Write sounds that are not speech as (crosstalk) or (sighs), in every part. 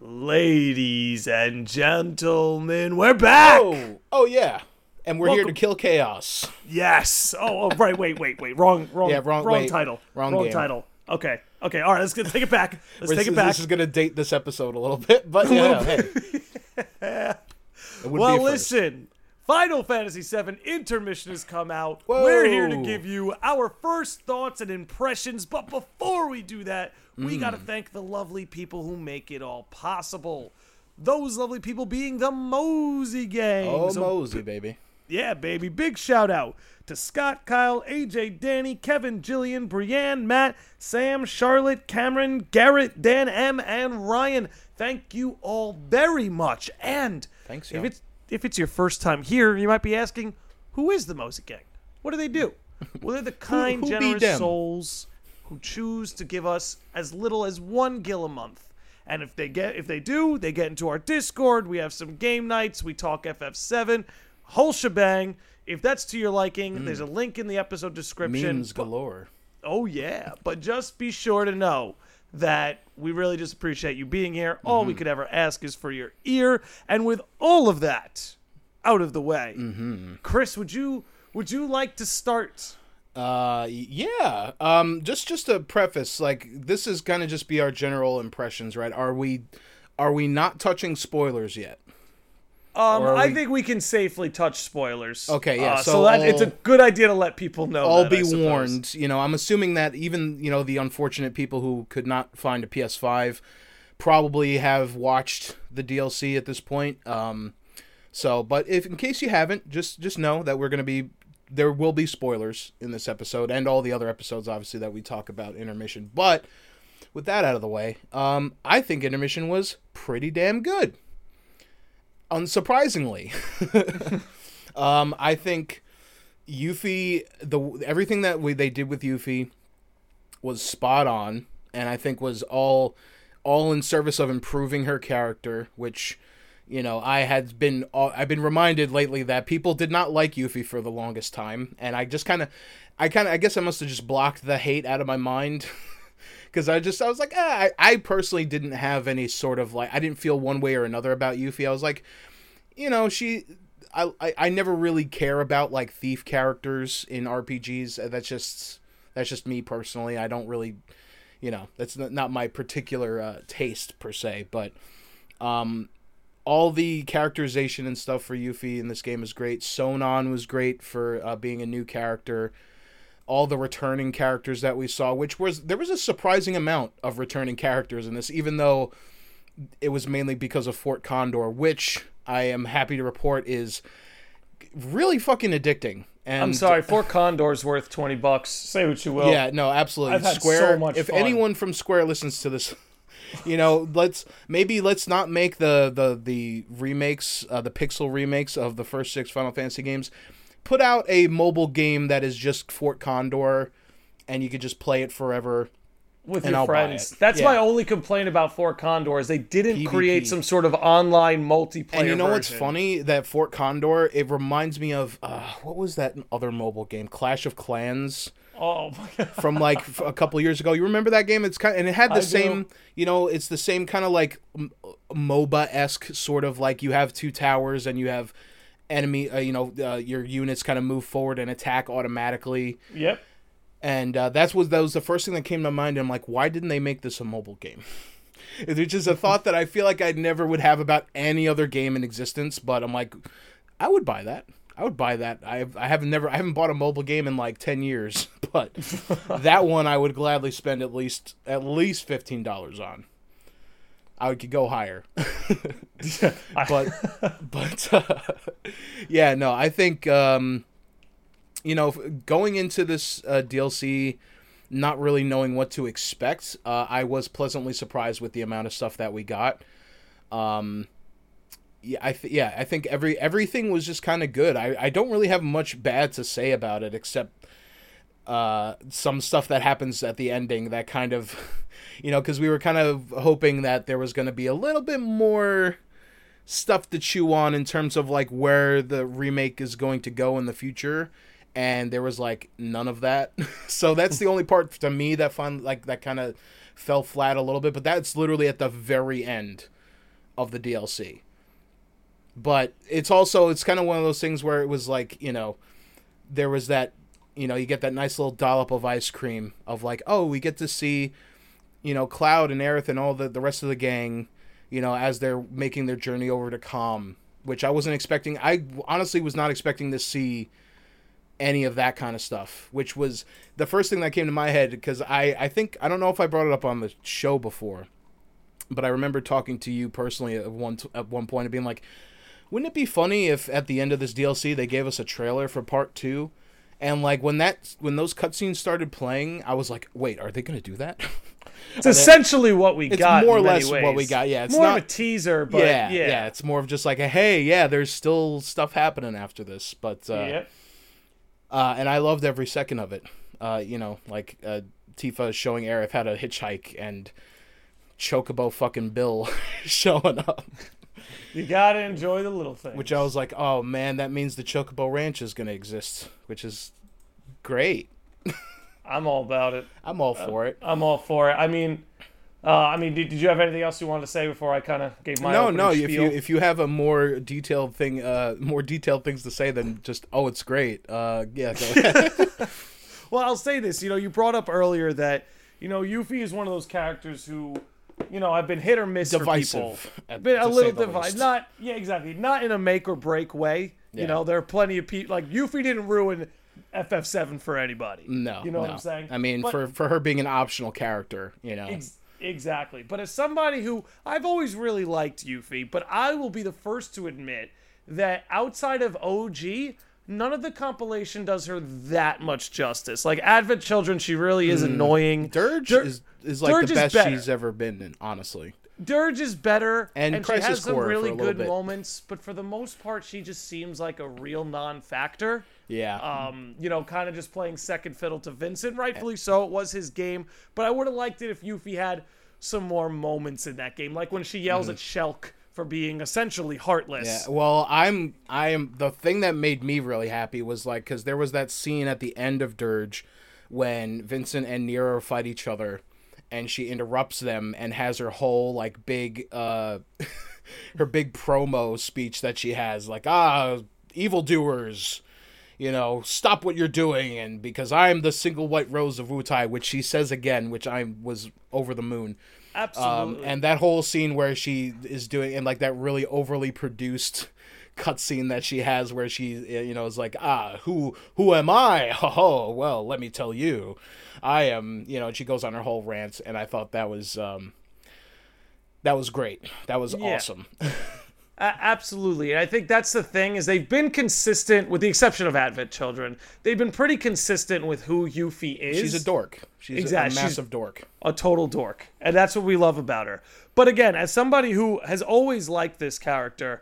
Ladies and gentlemen, we're back. Oh, oh yeah. And we're here to kill chaos. Yes. Oh, oh, right. Wait, wait, wait. Wrong, (laughs) wrong, Yeah, wrong- wrong wait. title. Wrong wrong game. title. Okay. Okay. All right. Let's get, take it back. (laughs) Let's take it back. This is gonna date this episode a little bit, but (laughs) yeah, hey. It would well, listen. Final Fantasy VII Intermission has come out. We're here to give you our first thoughts and impressions. But before we do that, we Hmm. got to thank the lovely people who make it all possible. Those lovely people being the Mosey Gang. Oh, So Mosey, baby. Yeah, baby. Big shout out to Scott, Kyle, AJ, Danny, Kevin, Jillian, Brienne, Matt, Sam, Charlotte, Cameron, Garrett, Dan M, and Ryan. Thank you all very much. And Thanks, if it's if it's your first time here, you might be asking, who is the Mosey Gang? What do they do? (laughs) Well, they're the kind, who be generous souls who choose to give us as little as one gil a month. And if they get if they do, they get into our Discord. We have some game nights. We talk FF7, whole shebang. If that's to your liking, hmm. there's a link in the episode description. Memes galore. Oh yeah, but just be sure to know that we really just appreciate you being here. All we could ever ask is for your ear, and with all of that out of the way, Chris, would you would you like to start? Uh, yeah. Um, just just a preface, like this is gonna just be our general impressions, right? Are we, are we not touching spoilers yet? Um, I we- think we can safely touch spoilers. Okay, yeah, Uh, so, so that it's a good idea to let people know. I'll that, be warned. You know, I'm assuming that even you know the unfortunate people who could not find a PS5 probably have watched the DLC at this point. Um, so, but if in case you haven't, just just know that we're gonna be there will be spoilers in this episode and all the other episodes, obviously that we talk about intermission. But with that out of the way, um, I think intermission was pretty damn good. Unsurprisingly, (laughs) um, I think. Yuffie, the everything that we they did with Yuffie was spot on, and I think was all all in service of improving her character, which you know I had been uh, I've been reminded lately that people did not like Yuffie for the longest time, and I just kind of I kind of I guess I must have just blocked the hate out of my mind. (laughs) Because I just I was like ah, I I personally didn't have any sort of like I didn't feel one way or another about Yuffie. I was like, you know, she I, I I never really care about like thief characters in RPGs. Uh, That's just that's just me personally. I don't really, you know, that's not, my particular uh, taste per se. But um, all the characterization and stuff for Yuffie in this game is great. Sonon was great for uh, being a new character. All the returning characters that we saw, which was there was a surprising amount of returning characters in this, even though it was mainly because of Fort Condor, which I am happy to report is really fucking addicting. And I'm sorry, Fort Condor's worth twenty bucks. Say what you will. Yeah, no, absolutely. I've had Square. so much if fun. anyone from Square listens to this, (laughs) you know, let's maybe let's not make the the the remakes, uh, the pixel remakes of the first six Final Fantasy games. Put out a mobile game that is just Fort Condor, and you could just play it forever. with And your I'll friends. That's Yeah. my only complaint about Fort Condor is they didn't PvP. create some sort of online multiplayer. And you know what's funny? That Fort Condor, it reminds me of uh, what was that other mobile game? Clash of Clans. Oh my (laughs) god. from like a couple years ago. You remember that game? It's kind of, and it had the I do. same, you know, it's the same kind of like MOBA esque sort of like you have two towers and you have enemy, uh, you know, uh, your units kind of move forward and attack automatically. Yep. And uh, that's what that was the first thing that came to mind. I'm like, why didn't they make this a mobile game? (laughs) It's just a thought that I feel like I never would have about any other game in existence. But I'm like, I would buy that. I would buy that. I I have never I haven't bought a mobile game in like ten years, (laughs) but (laughs) that one I would gladly spend at least at least fifteen dollars on. I could go higher, (laughs) (laughs) but (laughs) but uh, yeah, no, I think um, you know going into this uh, DLC, not really knowing what to expect, uh, I was pleasantly surprised with the amount of stuff that we got. Um, yeah, I th- yeah, I think every everything was just kind of good. I I don't really have much bad to say about it except uh some stuff that happens at the ending that kind of you know because we were kind of hoping that there was going to be a little bit more stuff to chew on in terms of like where the remake is going to go in the future and there was like none of that (laughs) so that's the only part to me that fun like that kind of fell flat a little bit but that's literally at the very end of the DLC. But it's also it's kind of one of those things where it was like, you know, there was that you know, you get that nice little dollop of ice cream of like, oh, we get to see, you know, Cloud and Aerith and all the the rest of the gang, you know, as they're making their journey over to Kalm, which I wasn't expecting. I honestly was not expecting to see any of that kind of stuff, which was the first thing that came to my head because I I think I don't know if I brought it up on the show before, but I remember talking to you personally at one at one point and being like, wouldn't it be funny if at the end of this DLC they gave us a trailer for part two? And like when that when those cutscenes started playing, I was like, "Wait, are they to do that?" (laughs) It's essentially what we it's got. more or less ways. what we got. Yeah, it's more not of a teaser, but yeah, yeah, yeah, It's more of just like, a, hey, yeah, there's still stuff happening after this, but uh, Yep. uh, and I loved every second of it. Uh, you know, like uh, Tifa showing Aerith how to hitchhike and Chocobo fucking Bill (laughs) showing up, You gotta enjoy the little things. which I was like, oh man, that means the Chocobo Ranch is gonna exist, which is great. (laughs) I'm all about it. I'm all for it. I'm all for it. I mean, uh, I mean, did, did you have anything else you wanted to say before I kind of gave my no, opening no. If you if you have a more detailed thing, uh, more detailed things to say than just oh, it's great. Uh, yeah, go ahead. (laughs) Well, I'll say this. You know, you brought up earlier that you know Yuffie is one of those characters who, you know, I've been hit or miss Divisive, for people. Been a little the divisive. Not yeah, exactly. Not in a make or break way. Yeah. You know, there are plenty of people like Yuffie didn't ruin FF7 for anybody. no, you know what. I'm saying. I mean, But- for for her being an optional character, you know, Ex- exactly. But as somebody who I've always really liked Yuffie, but I will be the first to admit that outside of OG, none of the compilation does her that much justice. Like Advent Children, she really is mm. annoying. Dirge Dir- is is like Dirge the best she's ever been in, honestly. Dirge is better, And she Crisis has some really good bit. moments. But for the most part, she just seems like a real non-factor. Yeah. Um, you know, kind of just playing second fiddle to Vincent. Rightfully so, it was his game. But I would have liked it if Yuffie had some more moments in that game, like when she yells at Shelke for being essentially heartless. Mm-hmm. Yeah, well, I'm I am the thing that made me really happy was like cuz there was that scene at the end of Dirge when Vincent and Nero fight each other and she interrupts them and has her whole like big uh (laughs) her big promo speech that she has like ah evildoers you know, stop what you're doing, and because I'm the single white rose of Wutai, which she says again, which I was over the moon. Um, Absolutely. and that whole scene where she is doing, and like that really overly produced (laughs) cutscene that she has, where she, you know, is like, ah, who, who am I? (laughs) Oh, well, let me tell you, I am, you know. And she goes on her whole rant, and I thought that was, um, that was great. That was Yeah. awesome. (laughs) A- absolutely. And I think that's the thing is they've been consistent with the exception of Advent Children. They've been pretty consistent with who Yuffie is. She's a dork. She's Exact- a she's- massive dork. a total dork. And that's what we love about her. But again, as somebody who has always liked this character,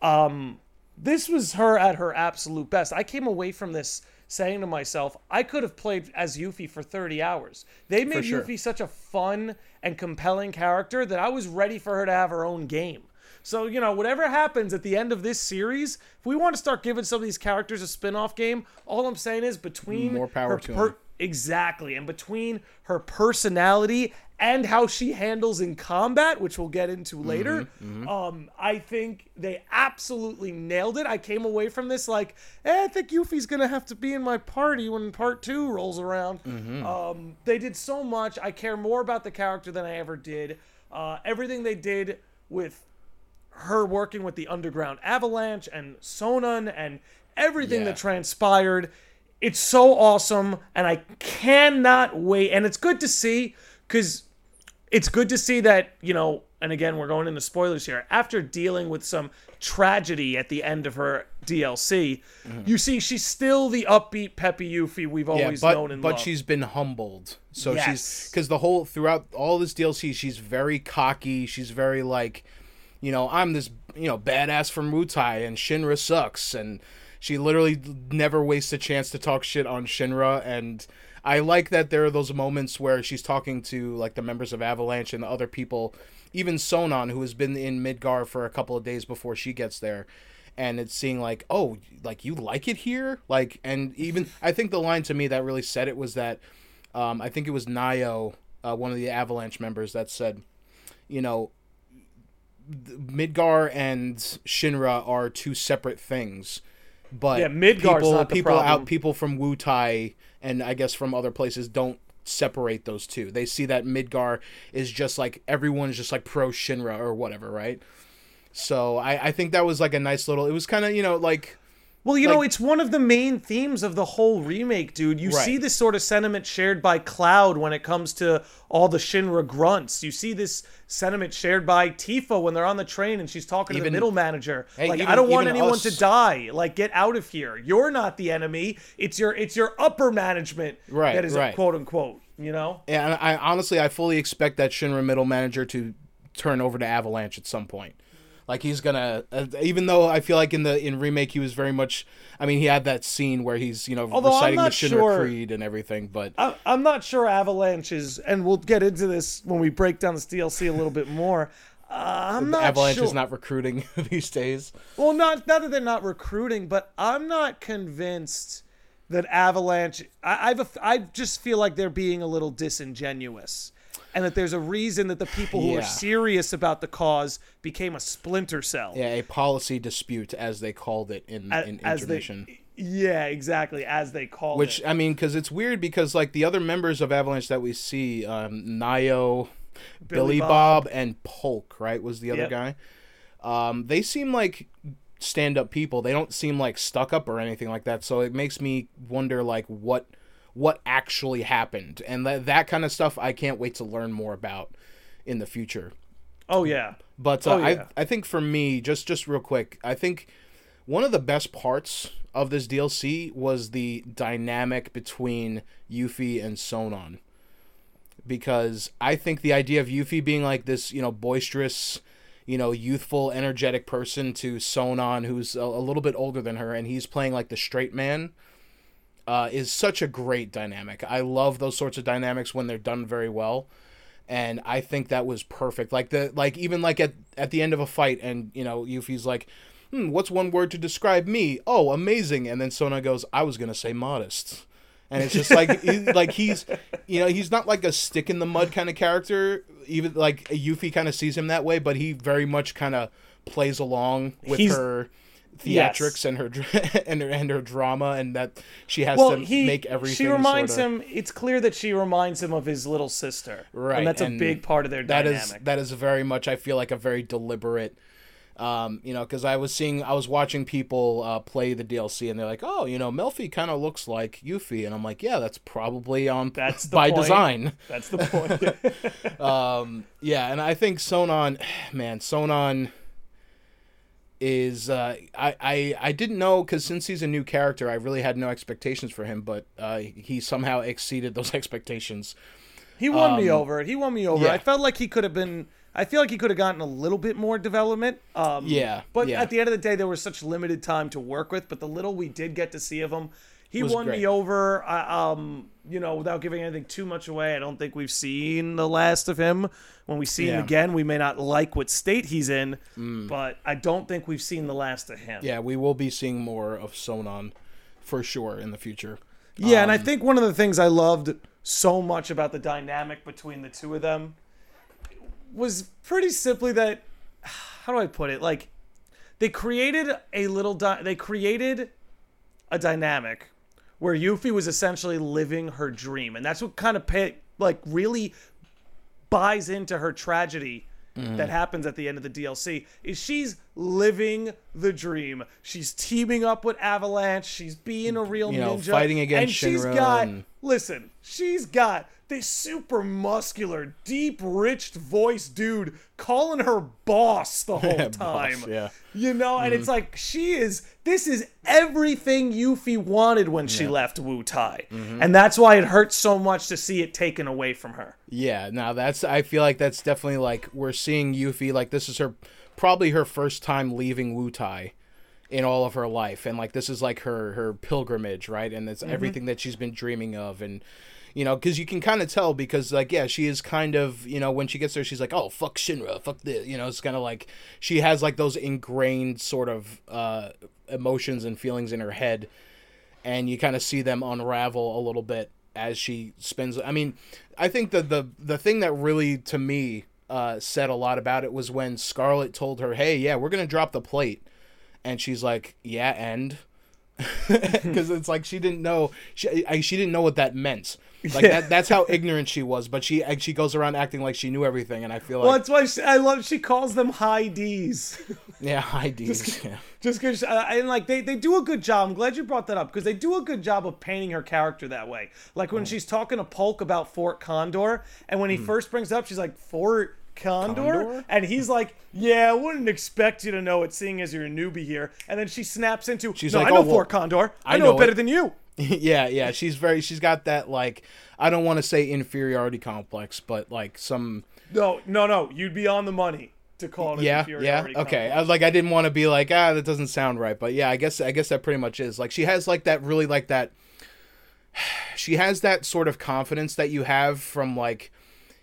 um, this was her at her absolute best. I came away from this saying to myself, I could have played as Yuffie for 30 hours. They made sure. Yuffie such a fun and compelling character that I was ready for her to have her own game. So, you know, whatever happens at the end of this series, if we want to start giving some of these characters a spin off game, all I'm saying is between More power her to 'em. Exactly. And between her personality and how she handles in combat, which we'll get into later, um, I think they absolutely nailed it. I came away from this like, eh, I think Yuffie's gonna have to be in my party when part two rolls around. Um, they did so much. I care more about the character than I ever did. Uh, everything they did with her working with the underground avalanche and sonon and everything Yeah. that transpired it's so awesome and i cannot wait and it's good to see because it's good to see that you know and again we're going into spoilers here after dealing with some tragedy at the end of her dlc you see she's still the upbeat peppy Yuffie we've Mm-hmm. Yeah, always but known and but loved. she's been humbled. So Yes. she's because the whole throughout all this DLC, she's very cocky. She's very like, you know, I'm this you know badass from Wutai, and Shinra sucks, and she literally never wastes a chance to talk shit on Shinra. And I like that there are those moments where she's talking to like the members of Avalanche and the other people, even Sonon, who has been in Midgar for a couple of days before she gets there. And it's seeing like oh like you like it here? Like and even i think the line to me that really said it was that um, i think it was Nayo uh, one of the avalanche members that said you know Midgar and Shinra are two separate things. But Yeah, Midgar's people, people problem. out people from Wutai and I guess from other places don't separate those two. They see that Midgar is just like everyone's just like pro Shinra or whatever, right? So I, I think that was like a nice little. It was kind of you know like Well, you know, it's one of the main themes of the whole remake, dude. You Right. see this sort of sentiment shared by Cloud when it comes to all the Shinra grunts. You see this sentiment shared by Tifa when they're on the train and she's talking to the middle manager. Hey, like, I don't want anyone us. to die. Like, get out of here. You're not the enemy. It's your it's your upper management Right, that is right. quote unquote. You know? And I honestly, I fully expect that Shinra middle manager to turn over to Avalanche at some point. Like he's gonna, uh, even though I feel like in the in remake he was very much. I mean, he had that scene where he's you know Although reciting the Shinra sure- creed and everything, but I, I'm not sure Avalanche is, and we'll get into this when we break down this DLC a little bit more. Uh, I'm not sure Avalanche sure. is not recruiting (laughs) these days. Well, not not that they're not recruiting, but I'm not convinced that Avalanche. I, I've a, I just feel like they're being a little disingenuous, and that there's a reason that the people who are serious about the cause became a splinter cell. Yeah, a policy dispute as they called it in A- in as they- intermission. yeah, exactly, as they call Which it. Which, I mean, because it's weird because like the other members of Avalanche that we see, um, Nayo, Billy, Bob. and Polk, right, was the other Yep. guy. Um, they seem like stand-up people. They don't seem like stuck up or anything like that. So it makes me wonder like what what actually happened, and that that kind of stuff. I can't wait to learn more about in the future. Oh yeah, But uh, Oh, yeah. I I think for me, just just real quick, I think one of the best parts of this DLC was the dynamic between Yuffie and Sonon. Because I think the idea of Yuffie being like this, you know, boisterous, you know, youthful, energetic person to Sonon, who's a, a little bit older than her, and he's playing like the straight man, uh, is such a great dynamic. I love those sorts of dynamics when they're done very well and I think that was perfect. Like the like even like at at the end of a fight, and you know Yuffie's like, hmm, "What's one word to describe me?" Oh, amazing. And then Sona goes, "I was gonna say modest." And it's just like he, (laughs) like he's you know he's not like a stick in the mud kind of character. Even like Yuffie kind of sees him that way, but he very much kind of plays along with He's- her Yes. theatrics and her (laughs) and her and her drama, and that she has well, to he make everything. she reminds sorta- him. It's clear that she reminds him of his little sister, Right, And that's a big part of their That dynamic. is that is very much I feel like a very deliberate um, you know, because I was seeing, I was watching people uh, play the DLC, and they're like, "Oh, you know, Melfi kind of looks like Yuffie," and I'm like, "Yeah, that's probably on That's (laughs) by point. design." (laughs) That's the point. Um, yeah, and I think Sonon, (sighs) man, Sonon is uh, I, I I didn't know because since he's a new character, I really had no expectations for him, but uh, he somehow exceeded those (laughs) expectations. He won me over. He won me over. Um, yeah. I felt like he could have been. I feel like he could have gotten a little bit more development. Um, Yeah, But yeah. at the end of the day, there was such limited time to work with. But the little we did get to see of him, he won great. me over. I, um, you know, without giving anything too much away, I don't think we've seen the last of him. When we see him Yeah. Mm. again, we may not like what state he's in, but I don't think we've seen the last of him. Yeah, we will be seeing more of Sonon for sure in the future. Yeah, and I Um, think one of the things I loved so much about the dynamic between the two of them was pretty simply that (sighs) how do I put it? Like they created a little di- they created a dynamic where Yuffie was essentially living her dream, and that's what kind of pay, like really buys into her tragedy Mm-hmm. that happens at the end of the DLC is she's living the dream. She's teaming up with Avalanche. She's being a real You know, ninja, fighting against and she's Shinra got and- listen. She's got this super muscular, deep, rich voice dude calling her boss the (laughs) whole Boss, time. yeah. You know, and it's mm-hmm. like she is. This is everything Yuffie wanted when she left Wutai, mm-hmm. and that's why it hurts so much to see it taken away from her. Yeah, now that's I feel like that's definitely like we're seeing Yuffie like this is her probably her first time leaving Wutai in all of her life and like this is like her her pilgrimage, right? And it's everything that she's been dreaming of and you know, because you can kind of tell because like yeah, she is kind of you know when she gets there, she's like oh fuck Shinra, fuck this, you know, it's kind of like she has like those ingrained sort of uh, emotions and feelings in her head, and you kind of see them unravel a little bit as she spends. I mean, I think that the the thing that really to me uh, said a lot about it was when Scarlet told her, "Hey, yeah, we're gonna drop the plate," and she's like, "Yeah, and." (laughs) Because it's like she didn't know she I, she didn't know what that meant. (laughs) Like Yeah. that, that's how ignorant she was. But she she goes around acting like she knew everything, and I feel like Well, that's why she, I love. She calls them high D's, (laughs) yeah, IDs. Yeah. just because. Uh, and like they, they do a good job. I'm glad you brought that up because they do a good job of painting her character that way. Like when she's talking to Polk about Fort Condor, and when he first brings up, she's like Fort Condor? Condor? and he's like, "Yeah, I wouldn't expect you to know it, seeing as you're a newbie here." And then she snaps into, She's "No, like, I know "Oh, well, Fort Condor. I, I know, know it better than you." (laughs) yeah, yeah. She's very. She's got that like. I don't want to say inferiority complex, but like some. No, no, no. You'd be on the money to call it. an Yeah, yeah. Okay. complex. I was like, I didn't want to be like, ah, that doesn't sound right, but yeah, I guess, I guess that pretty much is. Like, she has like that really like that. (sighs) She has that sort of confidence that you have from like,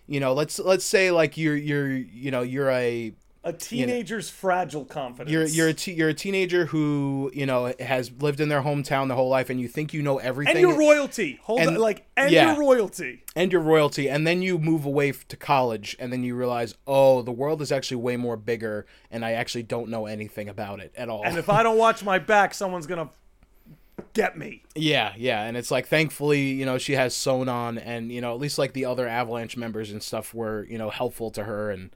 you know, let's let's say like you're you're you know you're a A teenager's fragile confidence. you're you're a te- you're a teenager who you know has lived in their hometown the whole life, and you think you know everything. and your royalty. Hold And- on, like and yeah. your royalty. and your royalty and then you move away f- to college and then you realize oh the world is actually way more bigger and i actually don't know anything about it at all And if I don't watch my back, someone's gonna get me. yeah yeah and it's like thankfully you know she has sonon and you know at least like the other avalanche members and stuff were you know helpful to her and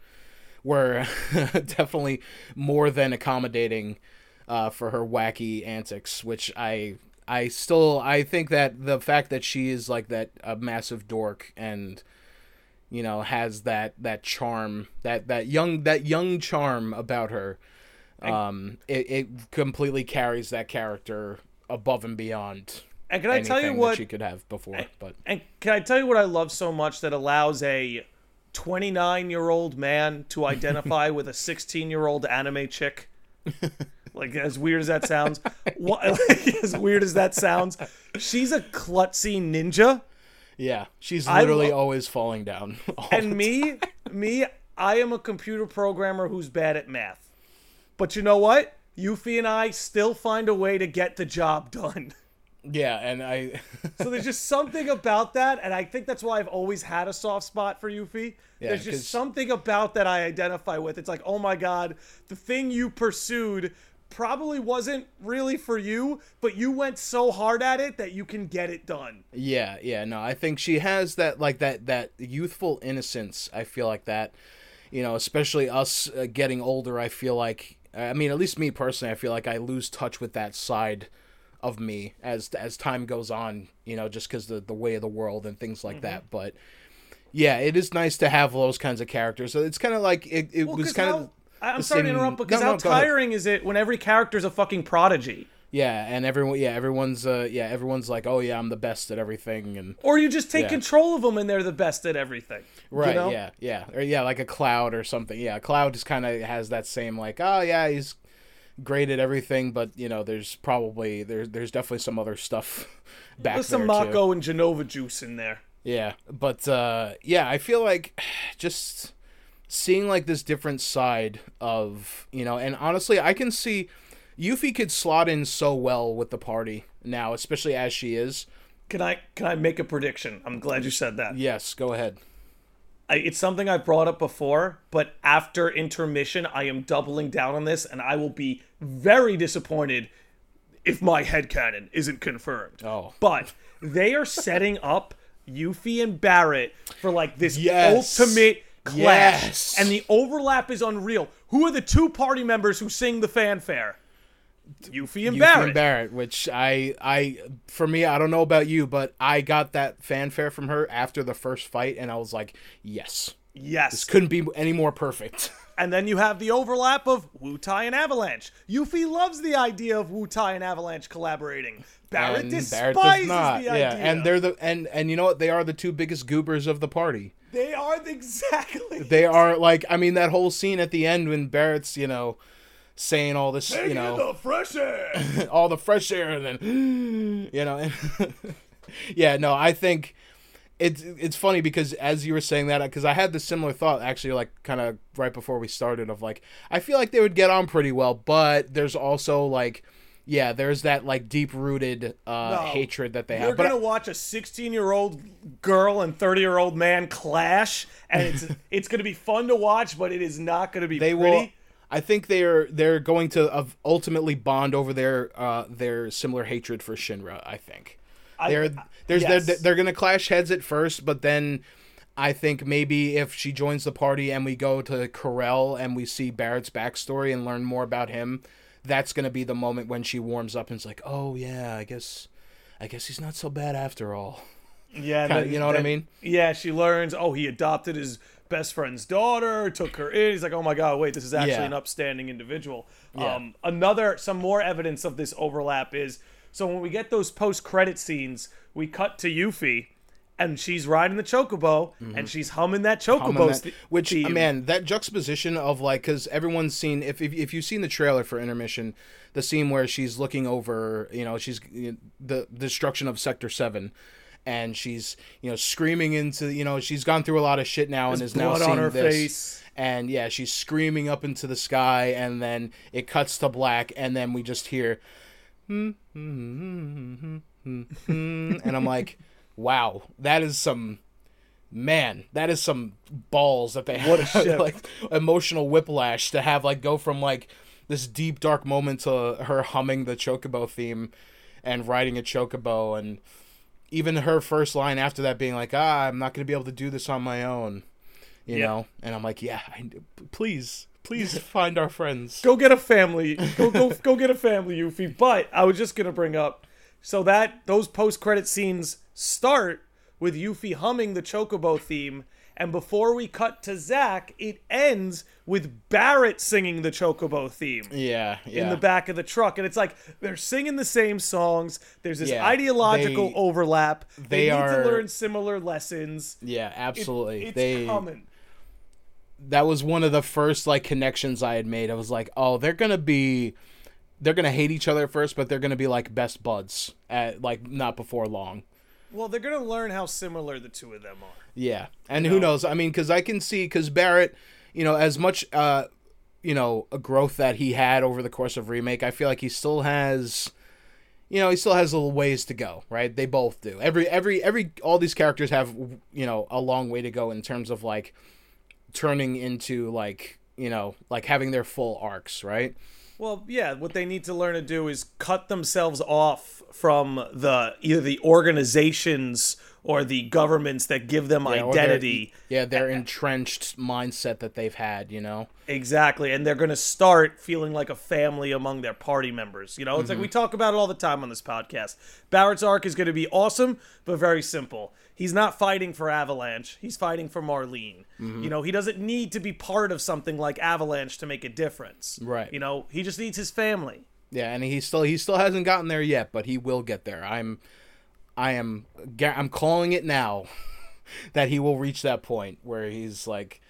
were (laughs) definitely more than accommodating uh, for her wacky antics which i i still i think that the fact that she is like that a massive dork and you know has that that charm that that young that young charm about her um it, it completely carries that character above and beyond And can I tell you what? she could have before but And can I tell you what I love so much that allows a 29 year old man to identify with a 16 year old anime chick? (laughs) Like as weird as that sounds, what, like, as weird as that sounds, she's a klutzy ninja, yeah she's literally lo- always falling down (laughs) and me, (laughs) me, I am a computer programmer who's bad at math. But you know what? Yuffie and I still find a way to get the job done. Yeah, and I (laughs) So there's just something about that, and I think that's why I've always had a soft spot for Yuffie. Yeah, there's just something about that I identify with. It's like, oh my god, the thing you pursued probably wasn't really for you, but you went so hard at it that you can get it done. yeah, yeah, no, I think she has that like that that youthful innocence. I feel like that, you know, especially us uh, getting older. I feel like, I mean, at least me personally, I feel like I lose touch with that side of me as as time goes on. You know, just because the the way of the world and things Mm-hmm. like that. But yeah, it is nice to have those kinds of characters. So it's kind of like it, it Well, was kind of I'm sorry to interrupt, because No, how no, ahead. tiring is it when every character's a fucking prodigy? yeah, and everyone yeah everyone's uh yeah everyone's like oh yeah I'm the best at everything and Or you just take Yeah. control of them and they're the best at everything. you Right. know? Yeah. Yeah. Or yeah, like a cloud or something. Yeah, cloud just kind of has that same like, oh yeah, he's great at everything, but you know, there's probably there's there's definitely some other stuff (laughs) back There's there some too. Mako and Jenova juice in there. Yeah, but uh, yeah, I feel like (sighs) just seeing like this different side of you know, and honestly, I can see Yuffie could slot in so well with the party now, especially as she is. Can I can I make a prediction? I'm glad you said that. Yes, go ahead. I, it's something I've brought up before, but after intermission, I am doubling down on this, and I will be very disappointed if my head headcanon isn't confirmed. Oh. But they are setting (laughs) up Yuffie and Barrett for like this Yes. ultimate clash. Yes. And the overlap is unreal. Who are the two party members who sing the fanfare? Yuffie and Yuffie Barrett. and Barrett, which I, I, for me, I don't know about you, but I got that fanfare from her after the first fight, and I was like, yes, yes. This couldn't be any more perfect. (laughs) And then you have the overlap of Wutai and Avalanche. Yuffie loves the idea of Wutai and Avalanche collaborating. Barrett and despises Barrett does not. the yeah, idea. and they're the and and you know what? They are the two biggest goobers of the party. they are (laughs) exactly. They are like, I mean, that whole scene at the end when Barrett's, you know, saying all this, you know, the fresh air. (laughs) all the fresh air, and then, (gasps) you know, (laughs) yeah, no, I think it's it's funny because as you were saying that, because I had the similar thought actually, like kind of right before we started, of like, I feel like they would get on pretty well, but there's also like yeah, there's that like deep rooted uh, No. hatred that they have. You're gonna watch a 16 year old girl and 30 year old man clash, and it's (laughs) it's gonna be fun to watch, but it is not gonna be they pretty. will. I think they're they're going to uh, ultimately bond over their uh, their similar hatred for Shinra. I think I- they're there's yes. they're, they're going to clash heads at first, but then I think maybe if she joins the party and we go to Corel and we see Barrett's backstory and learn more about him, that's going to be the moment when she warms up and is like, "Oh yeah, I guess I guess he's not so bad after all." Yeah, Kinda- then- you know what I mean? Yeah, she learns. Oh, he adopted his best friend's daughter, took her in. He's like, oh my god, wait, this is actually Yeah. an upstanding individual. Yeah. Um, another, some more evidence of this overlap is so when we get those post-credit scenes, we cut to Yuffie, and she's riding the chocobo, and she's humming that chocobo, Mm-hmm. Humming that- which theme. man that juxtaposition of like because everyone's seen if, if if you've seen the trailer for intermission the scene where she's looking over you know she's the destruction of sector 7 and she's you know screaming into you know she's gone through a lot of shit now and is now on her this. face. and yeah she's screaming up into the sky and then it cuts to black and then we just hear hmm, hmm, hmm, and I'm like, wow, that is some man, that is some balls that they What a have, (laughs) like emotional whiplash to have like go from like this deep dark moment to her humming the chocobo theme and riding a chocobo and even her first line after that being like, ah, I'm not gonna be able to do this on my own, you Yeah. know, and I'm like, yeah, I, please, please (laughs) find our friends. go get a family. Go go go get a family, Yuffie. But I was just gonna bring up so that those post credit scenes start with Yuffie humming the Chocobo theme, and before we cut to Zack, it ends with Barrett singing the Chocobo theme. Yeah, yeah. In the back of the truck, and it's like they're singing the same songs. There's this Yeah, ideological they- overlap. They, they need are- to learn similar lessons. yeah, absolutely. It's they coming. that was one of the first like connections I had made. I was like, oh, they're gonna be, they're gonna hate each other at first, but they're gonna be like best buds at like not before long. Well, they're gonna learn how similar the two of them are. Yeah, and who knows? I mean, because I can see because Barrett, you know, as much uh, you know, a growth that he had over the course of remake, I feel like he still has. You know, he still has a little ways to go, right? They both do. Every every every all these characters have you know a long way to go in terms of like turning into like you know like having their full arcs, right? Well, yeah, what they need to learn to do is cut themselves off from the either the organizations or the governments that give them Yeah, or their- identity. yeah, their entrenched mindset that they've had, you know. Exactly. And they're going to start feeling like a family among their party members. You know, it's like Mm-hmm. we talk about it all the time on this podcast. Barrett's arc is going to be awesome, but very simple. He's not fighting for Avalanche, he's fighting for Marlene. Mm-hmm. You know, he doesn't need to be part of something like Avalanche to make a difference. Right. You know, he just needs his family. Yeah, and he still he still hasn't gotten there yet, but he will get there. I'm I am I'm calling it now (laughs) that he will reach that point where he's like,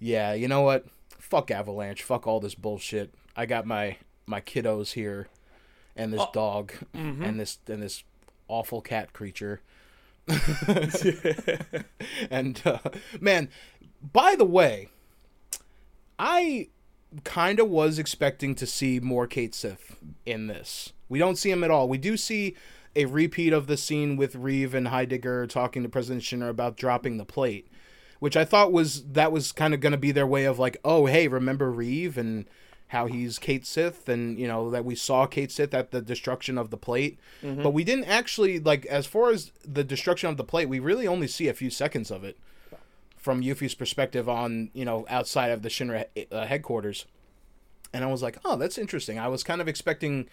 yeah, you know what? Fuck Avalanche. Fuck all this bullshit. I got my my kiddos here and this dog and this and this awful cat creature. (laughs) (laughs) and uh, man, by the way, I kind of was expecting to see more Cait Sith in this. We don't see him at all. We do see a repeat of the scene with Reeve and Heidegger talking to President Shinra about dropping the plate, which I thought was that was kind of going to be their way of like, oh hey, remember Reeve and how he's Cait Sith and you know that we saw Kate Sith at the destruction of the plate, mm-hmm. but we didn't actually like as far as the destruction of the plate, we really only see a few seconds of it from Yuffie's perspective on you know outside of the Shinra uh, headquarters, and I was like, oh, that's interesting. I was kind of expecting,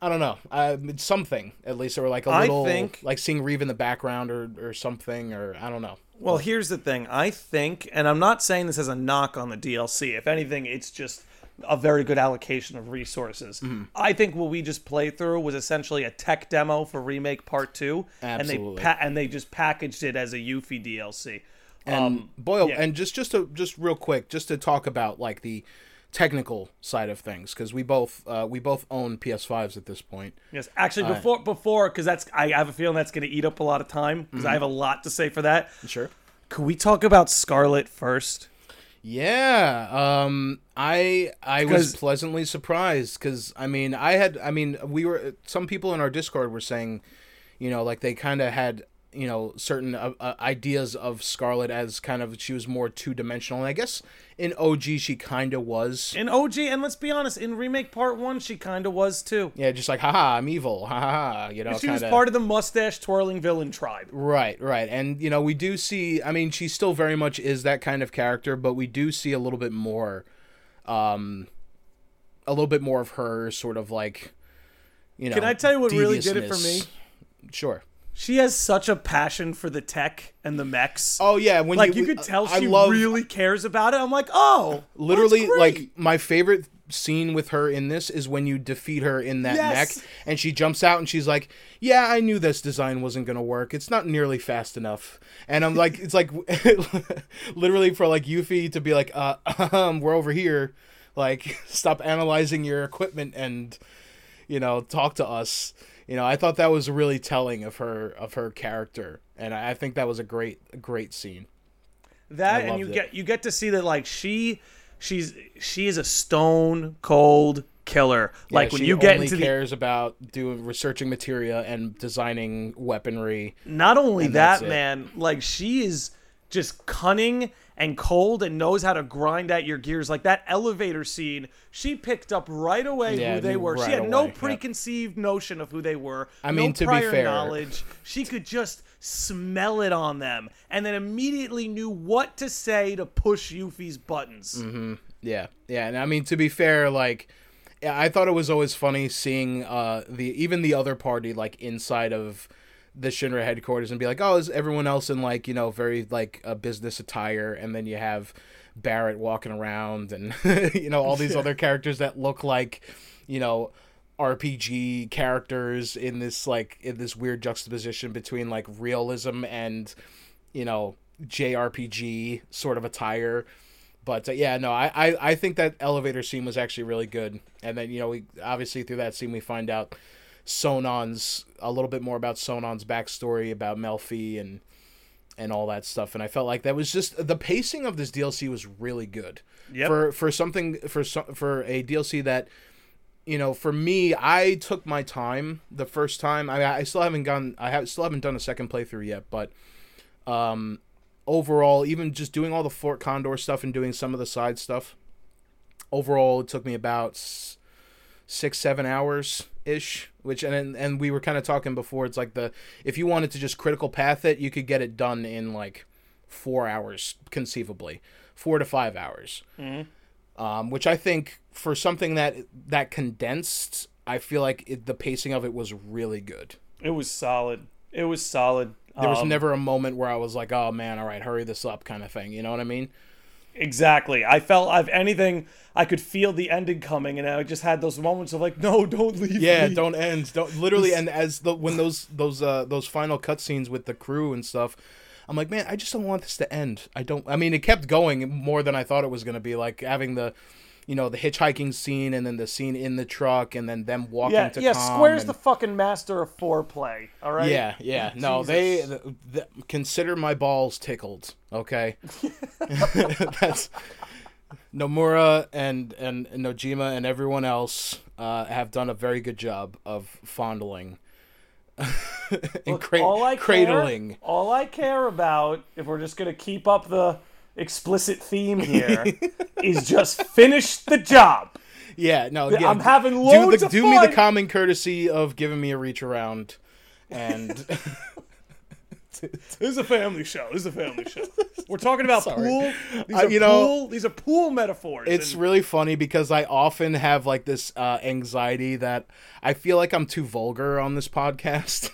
I don't know, uh, something at least, or like a little think- like seeing Reeve in the background or or something, or I don't know. Well, here's the thing. I think, and I'm not saying this as a knock on the DLC. If anything, it's just a very good allocation of resources. Mm-hmm. I think what we just played through was essentially a tech demo for Remake Part Two, Absolutely. and they pa- and they just packaged it as a Yuffie DLC. And Um, Boyle, yeah. and just just to just real quick, just to talk about like the technical side of things, because we both uh, we both own PS5s at this point. Yes, actually, before before because that's I have a feeling that's going to eat up a lot of time because I have a lot to say for that. Sure. Could we talk about Scarlet first? Yeah, um, I I was pleasantly surprised because I mean I had I mean we were some people in our Discord were saying, you know, like they kind of had you know certain uh, uh, ideas of Scarlet as kind of she was more two dimensional, and I guess in OG she kind of was. In OG, and let's be honest, in remake part one, she kind of was too. Yeah, just like haha, I'm evil, haha, you know, She was kinda- part of the mustache twirling villain tribe. Right, right. And you know, we do see I mean, she still very much is that kind of character, but we do see a little bit more um a little bit more of her sort of like you know. Can I tell you what really did it for me? Sure. She has such a passion for the tech and the mechs. Oh yeah, when like you, you could tell I she love really cares about it. I'm like, oh, literally like my favorite scene with her in this is when you defeat her in that Yes. mech and she jumps out and she's like yeah i knew this design wasn't going to work it's not nearly fast enough and i'm like it's like (laughs) literally for like yuffie to be like uh um, we're over here like (laughs) stop analyzing your equipment and you know talk to us you know i thought that was really telling of her of her character and i I think that was a great great scene that and you it. get you get to see that like she she's she is a stone cold killer. like when she you get only into the cares about doing researching materia and designing weaponry. not only that man, like she is just cunning and cold and knows how to grind at your gears. Like that elevator scene, she picked up right away Yeah, who they were. she right had no away, yep. preconceived notion of who they were. I no mean, to be prior fair- knowledge. She could just smell it on them, and then immediately knew what to say to push Yuffie's buttons. Mm-hmm. Yeah, yeah, and I mean to be fair, like I thought it was always funny seeing uh the even the other party like inside of the Shinra headquarters and be like, oh, is everyone else in like you know very like a business attire, and then you have Barrett walking around and (laughs) you know all these other characters that look like you know RPG characters in this like in this weird juxtaposition between like realism and you know JRPG sort of attire. But uh, yeah, no, I, I I think that elevator scene was actually really good. And then you know we obviously through that scene we find out Sonon's a little bit more about Sonon's backstory about Melfi and and all that stuff. And I felt like that was just the pacing of this DLC was really good Yep. for for something for for a DLC that you know for me I took my time the first time. I I still haven't gone I have still haven't done a second playthrough yet, but um overall even just doing all the Fort Condor stuff and doing some of the side stuff overall it took me about six seven hours ish which and and we were kind of talking before it's like the if you wanted to just critical path it you could get it done in like four hours conceivably. Four to five hours. Um, which i think for something that that condensed i feel like it, the pacing of it was really good. It was solid. It was solid. there was Um, never a moment where i was like oh man all right hurry this up kind of thing you know what i mean Exactly. I felt, if anything, I could feel the ending coming, and I just had those moments of like, no, don't leave. Yeah, me. don't end. Don't literally. And as the when those those uh those final cutscenes with the crew and stuff, I'm like, man, I just don't want this to end. I don't. I mean, it kept going more than I thought it was gonna be. Like having the, you know, the hitchhiking scene and then the scene in the truck and then them walking Yeah, to yeah. Square's and- the fucking master of foreplay. All right. Yeah, yeah. No, they th- th- consider my balls tickled. Okay, (laughs) that's Nomura and and Nojima and everyone else uh, have done a very good job of fondling (laughs) and Look, cra- all I cradling. Care, all I care about, if we're just gonna keep up the explicit theme (laughs) here, is just finish the job. Yeah, no, yeah. I'm having do loads the, of do me the common courtesy of giving me a reach around, and (laughs) (laughs) This is a family show. This is a family show. We're talking about Sorry. pool. These Uh, are you know, pool. These are pool metaphors. it's and- really funny because I often have like this uh, anxiety that I feel like I'm too vulgar on this podcast,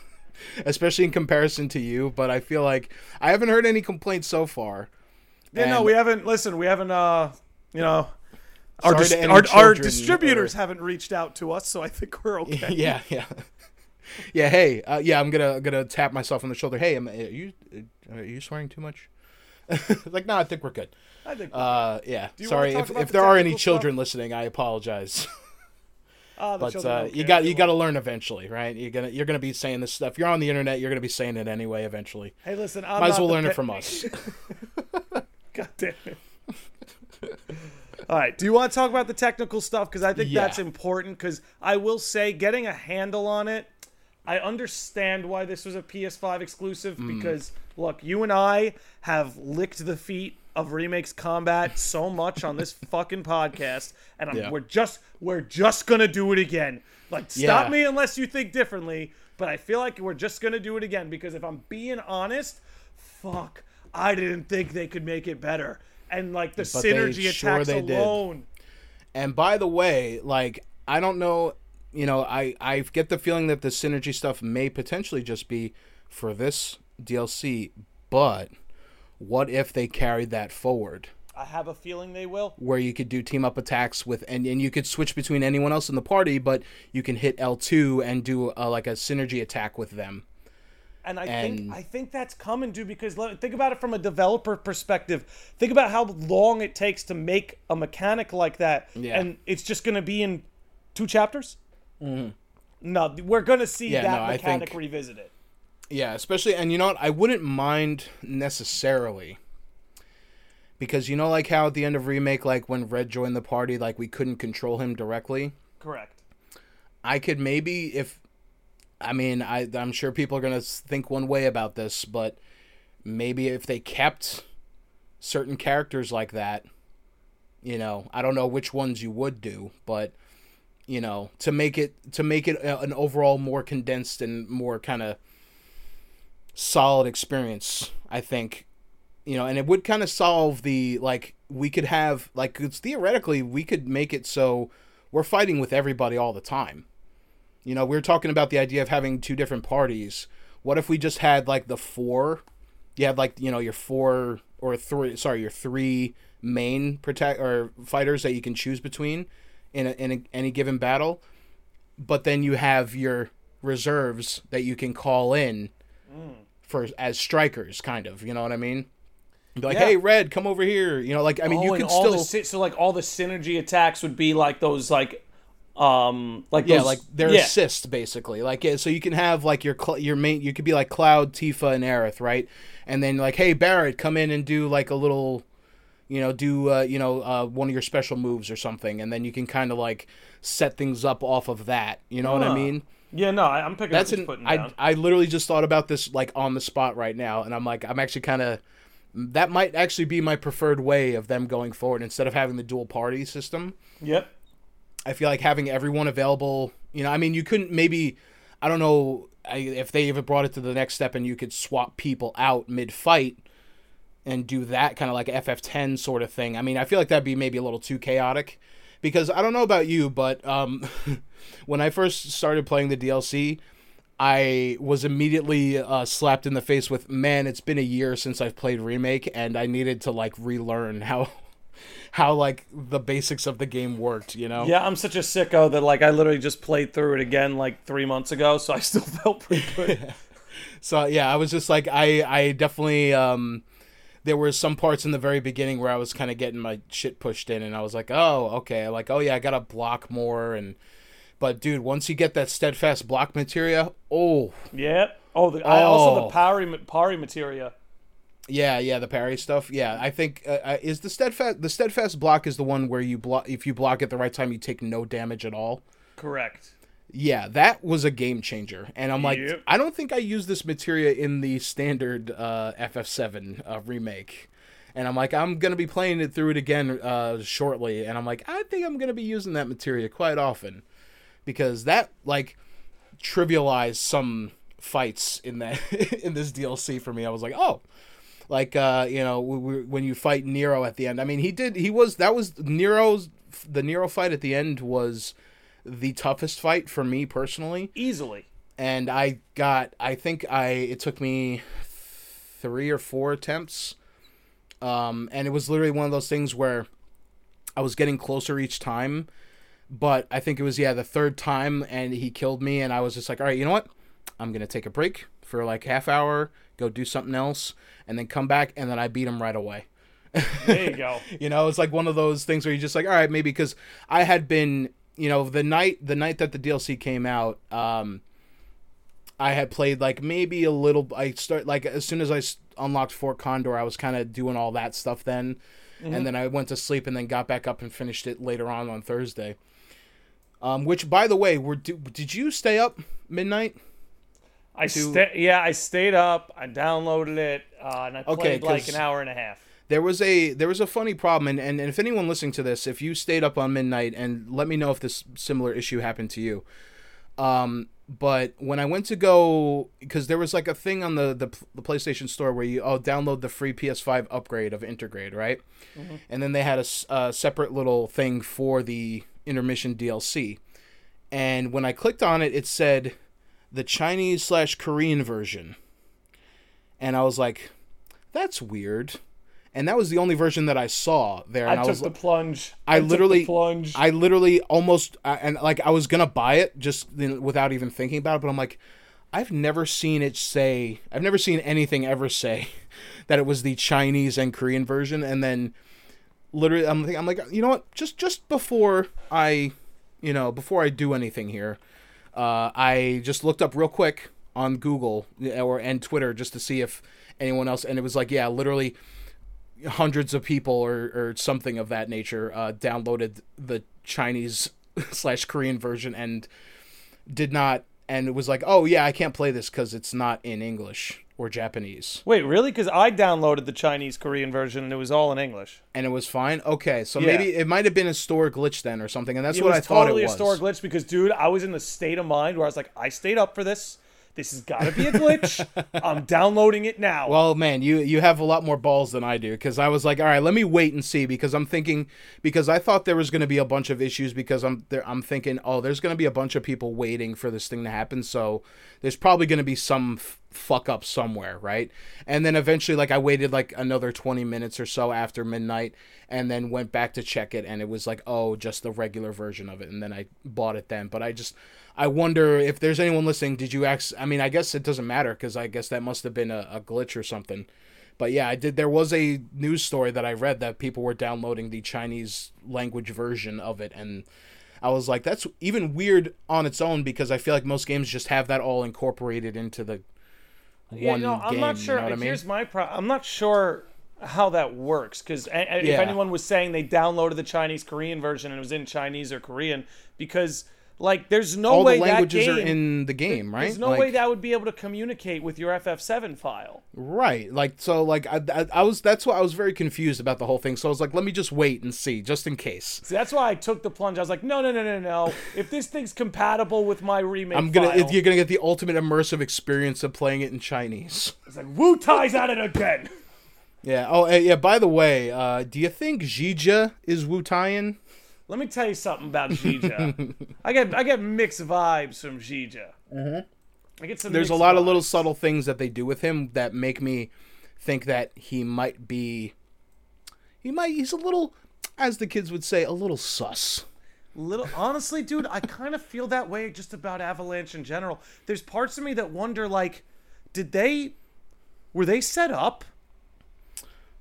especially in comparison to you. But I feel like I haven't heard any complaints so far. Yeah, no, we haven't. Listen, we haven't. Uh, you know, our dis- our, our distributors or- haven't reached out to us, so I think we're (laughs) okay. yeah, yeah, yeah. Hey, uh, yeah, I'm gonna gonna tap myself on the shoulder. Hey, am, are you are you swearing too much? (laughs) like, no, I think we're good. I think. Uh, yeah. Sorry if, if the there are any technical stuff? children listening, I apologize. (laughs) Ah, but uh, you got you got to learn eventually, right? You're gonna you're gonna be saying this stuff. You're on the internet. You're gonna be saying it anyway eventually. Hey, listen. I'm Might as well learn it from us. God damn it. All right. Do you want to talk about the technical stuff? Because I think Yeah. that's important. Because I will say, getting a handle on it, I understand why this was a PS5 exclusive. Mm. Because look, you and I have licked the feet of remakes combat so much on this fucking podcast, and I'm, Yeah. we're just we're just gonna do it again. Like, stop Yeah. me unless you think differently. But I feel like we're just gonna do it again because if I'm being honest, fuck, I didn't think they could make it better. And like the But synergy sure attacks did. alone. And by the way, like I don't know, you know, I I get the feeling that the synergy stuff may potentially just be for this DLC, but what if they carried that forward? I have a feeling they will. Where you could do team up attacks with, and, and you could switch between anyone else in the party, but you can hit L two and do uh like a synergy attack with them. And I And- think I think that's coming, dude. Because think about it from a developer perspective. Think about how long it takes to make a mechanic like that, Yeah. and it's just going to be in two chapters. No, we're going to see Mm-hmm. Yeah, that no, I mechanic think- revisited. Yeah, especially and you know what? I wouldn't mind necessarily because you know like how at the end of remake like when Red joined the party like we couldn't control him directly. Correct. I could maybe if I mean, I I'm sure people are to think one way about this, but maybe if they kept certain characters like that, you know, I don't know which ones you would do, but you know, to make it to make it an overall more condensed and more kind of solid experience, I think you know, and it would kind of solve the like we could have like it's theoretically we could make it so we're fighting with everybody all the time. You know, we are talking about the idea of having two different parties. What if we just had like the four? You had like you know your four or three. Sorry, your three main protect or fighters that you can choose between in a, in a, any given battle, but then you have your reserves that you can call in for as strikers, kind of. You know what I mean? Be like, Yeah. hey, Red, come over here. You know, like I mean, oh, you can all still the so like all the synergy attacks would be like those like um like Yeah, those, like their yeah. assist basically. Like yeah, so you can have like your cl- your main you could be like Cloud, Tifa and Aerith, right? And then like hey Barrett, come in and do like a little you know, do uh, you know, uh, one of your special moves or something and then you can kind of like set things up off of that. You know what I mean? Yeah, no, I, I'm picking That's an I. I literally just thought about this like on the spot right now and I'm like I'm actually kind of that might actually be my preferred way of them going forward instead of having the dual party system. Yep. I feel like having everyone available, you know, I mean, you couldn't maybe, I don't know if they even brought it to the next step and you could swap people out mid fight and do that kind of like FF10 sort of thing. I mean, I feel like that'd be maybe a little too chaotic because I don't know about you, but um, (laughs) when I first started playing the DLC, I was immediately uh, slapped in the face with, man, it's been a year since I've played Remake and I needed to like relearn how. How like the basics of the game worked, you know? Yeah, I'm such a sicko that like I literally just played through it again like three months ago, so I still (laughs) felt pretty good. (laughs) So yeah, I was just like I I definitely um there were some parts in the very beginning where I was kind of getting my shit pushed in and I was like, "Oh, okay." Like, "Oh yeah, I got to block more and but dude, once you get that steadfast block materia, oh, yeah. Oh, the, I also Oh. the pari pari materia. Yeah, yeah, the parry stuff. Yeah, I think uh, uh, is the steadfast the steadfast block is the one where you block if you block at the right time you take no damage at all. Correct. Yeah, that was a game changer. And I'm like, Yep. I don't think I used this materia in the standard uh, FF7 uh, remake. And I'm like, I'm going to be playing it through it again uh, shortly. And I'm like, I think I'm going to be using that materia quite often. Because that, like, trivialized some fights in that (laughs) in this DLC for me. I was like, oh, like uh, you know, when you fight Nero at the end. I mean, he did. He was that was Nero's the Nero fight at the end was the toughest fight for me personally. Easily. And I got. I think I. It took me three or four attempts. Um, and it was literally one of those things where I was getting closer each time, but I think it was yeah the third time, and he killed me, and I was just like, all right, you know what? I'm gonna take a break for like half hour, go do something else, and then come back, and then I beat him right away. There you go. (laughs) You know, it's like one of those things where you're just like, all right, maybe because I had been, you know, the night the night that the DLC came out, um, I had played like maybe a little. I start like as soon as I unlocked Fort Condor, I was kind of doing all that stuff then, and then I went to sleep and then got back up and finished it later on on Thursday. Um, which, by the way, were did you stay up midnight? I sta- yeah, I stayed up. I downloaded it, uh, and I played Okay, like an hour and a half. There was a there was a funny problem, and, and, and if anyone listening to this, if you stayed up on midnight, and let me know if this similar issue happened to you. Um, but when I went to go, because there was like a thing on the, the the PlayStation Store where you oh download the free PS5 upgrade of Intergrade, right? And then they had a separate little thing for the intermission DLC, and when I clicked on it, it said the Chinese slash Korean version, and I was like, that's weird. And that was the only version that I saw there. I And I, took was, the plunge. I the literally- plunge. I literally almost uh, and like I was gonna buy it just you know, without even thinking about it, but I'm like, I've never seen it say. I've never seen anything ever say (laughs) that it was the Chinese and Korean version, and then literally I'm thinking, I'm like, you know what? Just just before I, you know, before I do anything here, uh, I just looked up real quick on Google or and Twitter just to see if anyone else, and it was like, yeah, literally hundreds of people or, or something of that nature uh, downloaded the Chinese (laughs) slash Korean version and did not and it was like oh yeah I can't play this because it's not in English or Japanese Wait, really? Because I downloaded the Chinese Korean version and it was all in English. and it was fine okay so Yeah. maybe it might have been a store glitch then or something and that's It what I thought totally it was Totally a store glitch because, dude, I was in the state of mind where I was like, I stayed up for this. This has got to be a glitch. (laughs) I'm downloading it now. Well, man, you you have a lot more balls than I do because I was like, all right, let me wait and see because I'm thinking because I thought there was going to be a bunch of issues because I'm there. I'm thinking, oh, there's going to be a bunch of people waiting for this thing to happen, so there's probably going to be some f- fuck up somewhere, right? And then eventually, like, I waited like another 20 minutes or so after midnight, and then went back to check it, and it was like, oh, just the regular version of it, and then I bought it then. But I just I wonder if there's anyone listening. Did you ask? I mean, I guess it doesn't matter because I guess that must have been a, a glitch or something. But yeah, I did. There was a news story that I read that people were downloading the Chinese language version of it, and I was like, that's even weird on its own because I feel like most games just have that all incorporated into the yeah, one no, I'm game. not sure. You know I mean? Here's my problem. I'm not sure how that works because if anyone was saying they downloaded the Chinese Korean version and it was in Chinese or Korean, because like there's no all way the languages that game, are in the game, right? There's no Like- way that would be able to communicate with your FF7 file. Right. Like so like I, I I was that's why I was very confused about the whole thing. So I was like let me just wait and see just in case. So that's why I took the plunge. I was like, no, no, no, no, no. If this thing's compatible with my remake I'm going file, you're going to get the ultimate immersive experience of playing it in Chinese. (laughs) it's like Wutai's at it again. Yeah. Oh eh, yeah, by the way, uh do you think Zhijie is Wutaian? Let me tell you something about Zhijie. (laughs) I get I get mixed vibes from Zhijie. Mm-hmm. I get some. There's a lot of little subtle things that they do with him that make me think that he might be he might he's a little as the kids would say a little sus. Little honestly, dude, I kind of feel that way just about Avalanche in general. There's parts of me that wonder, like, did they, were they set up?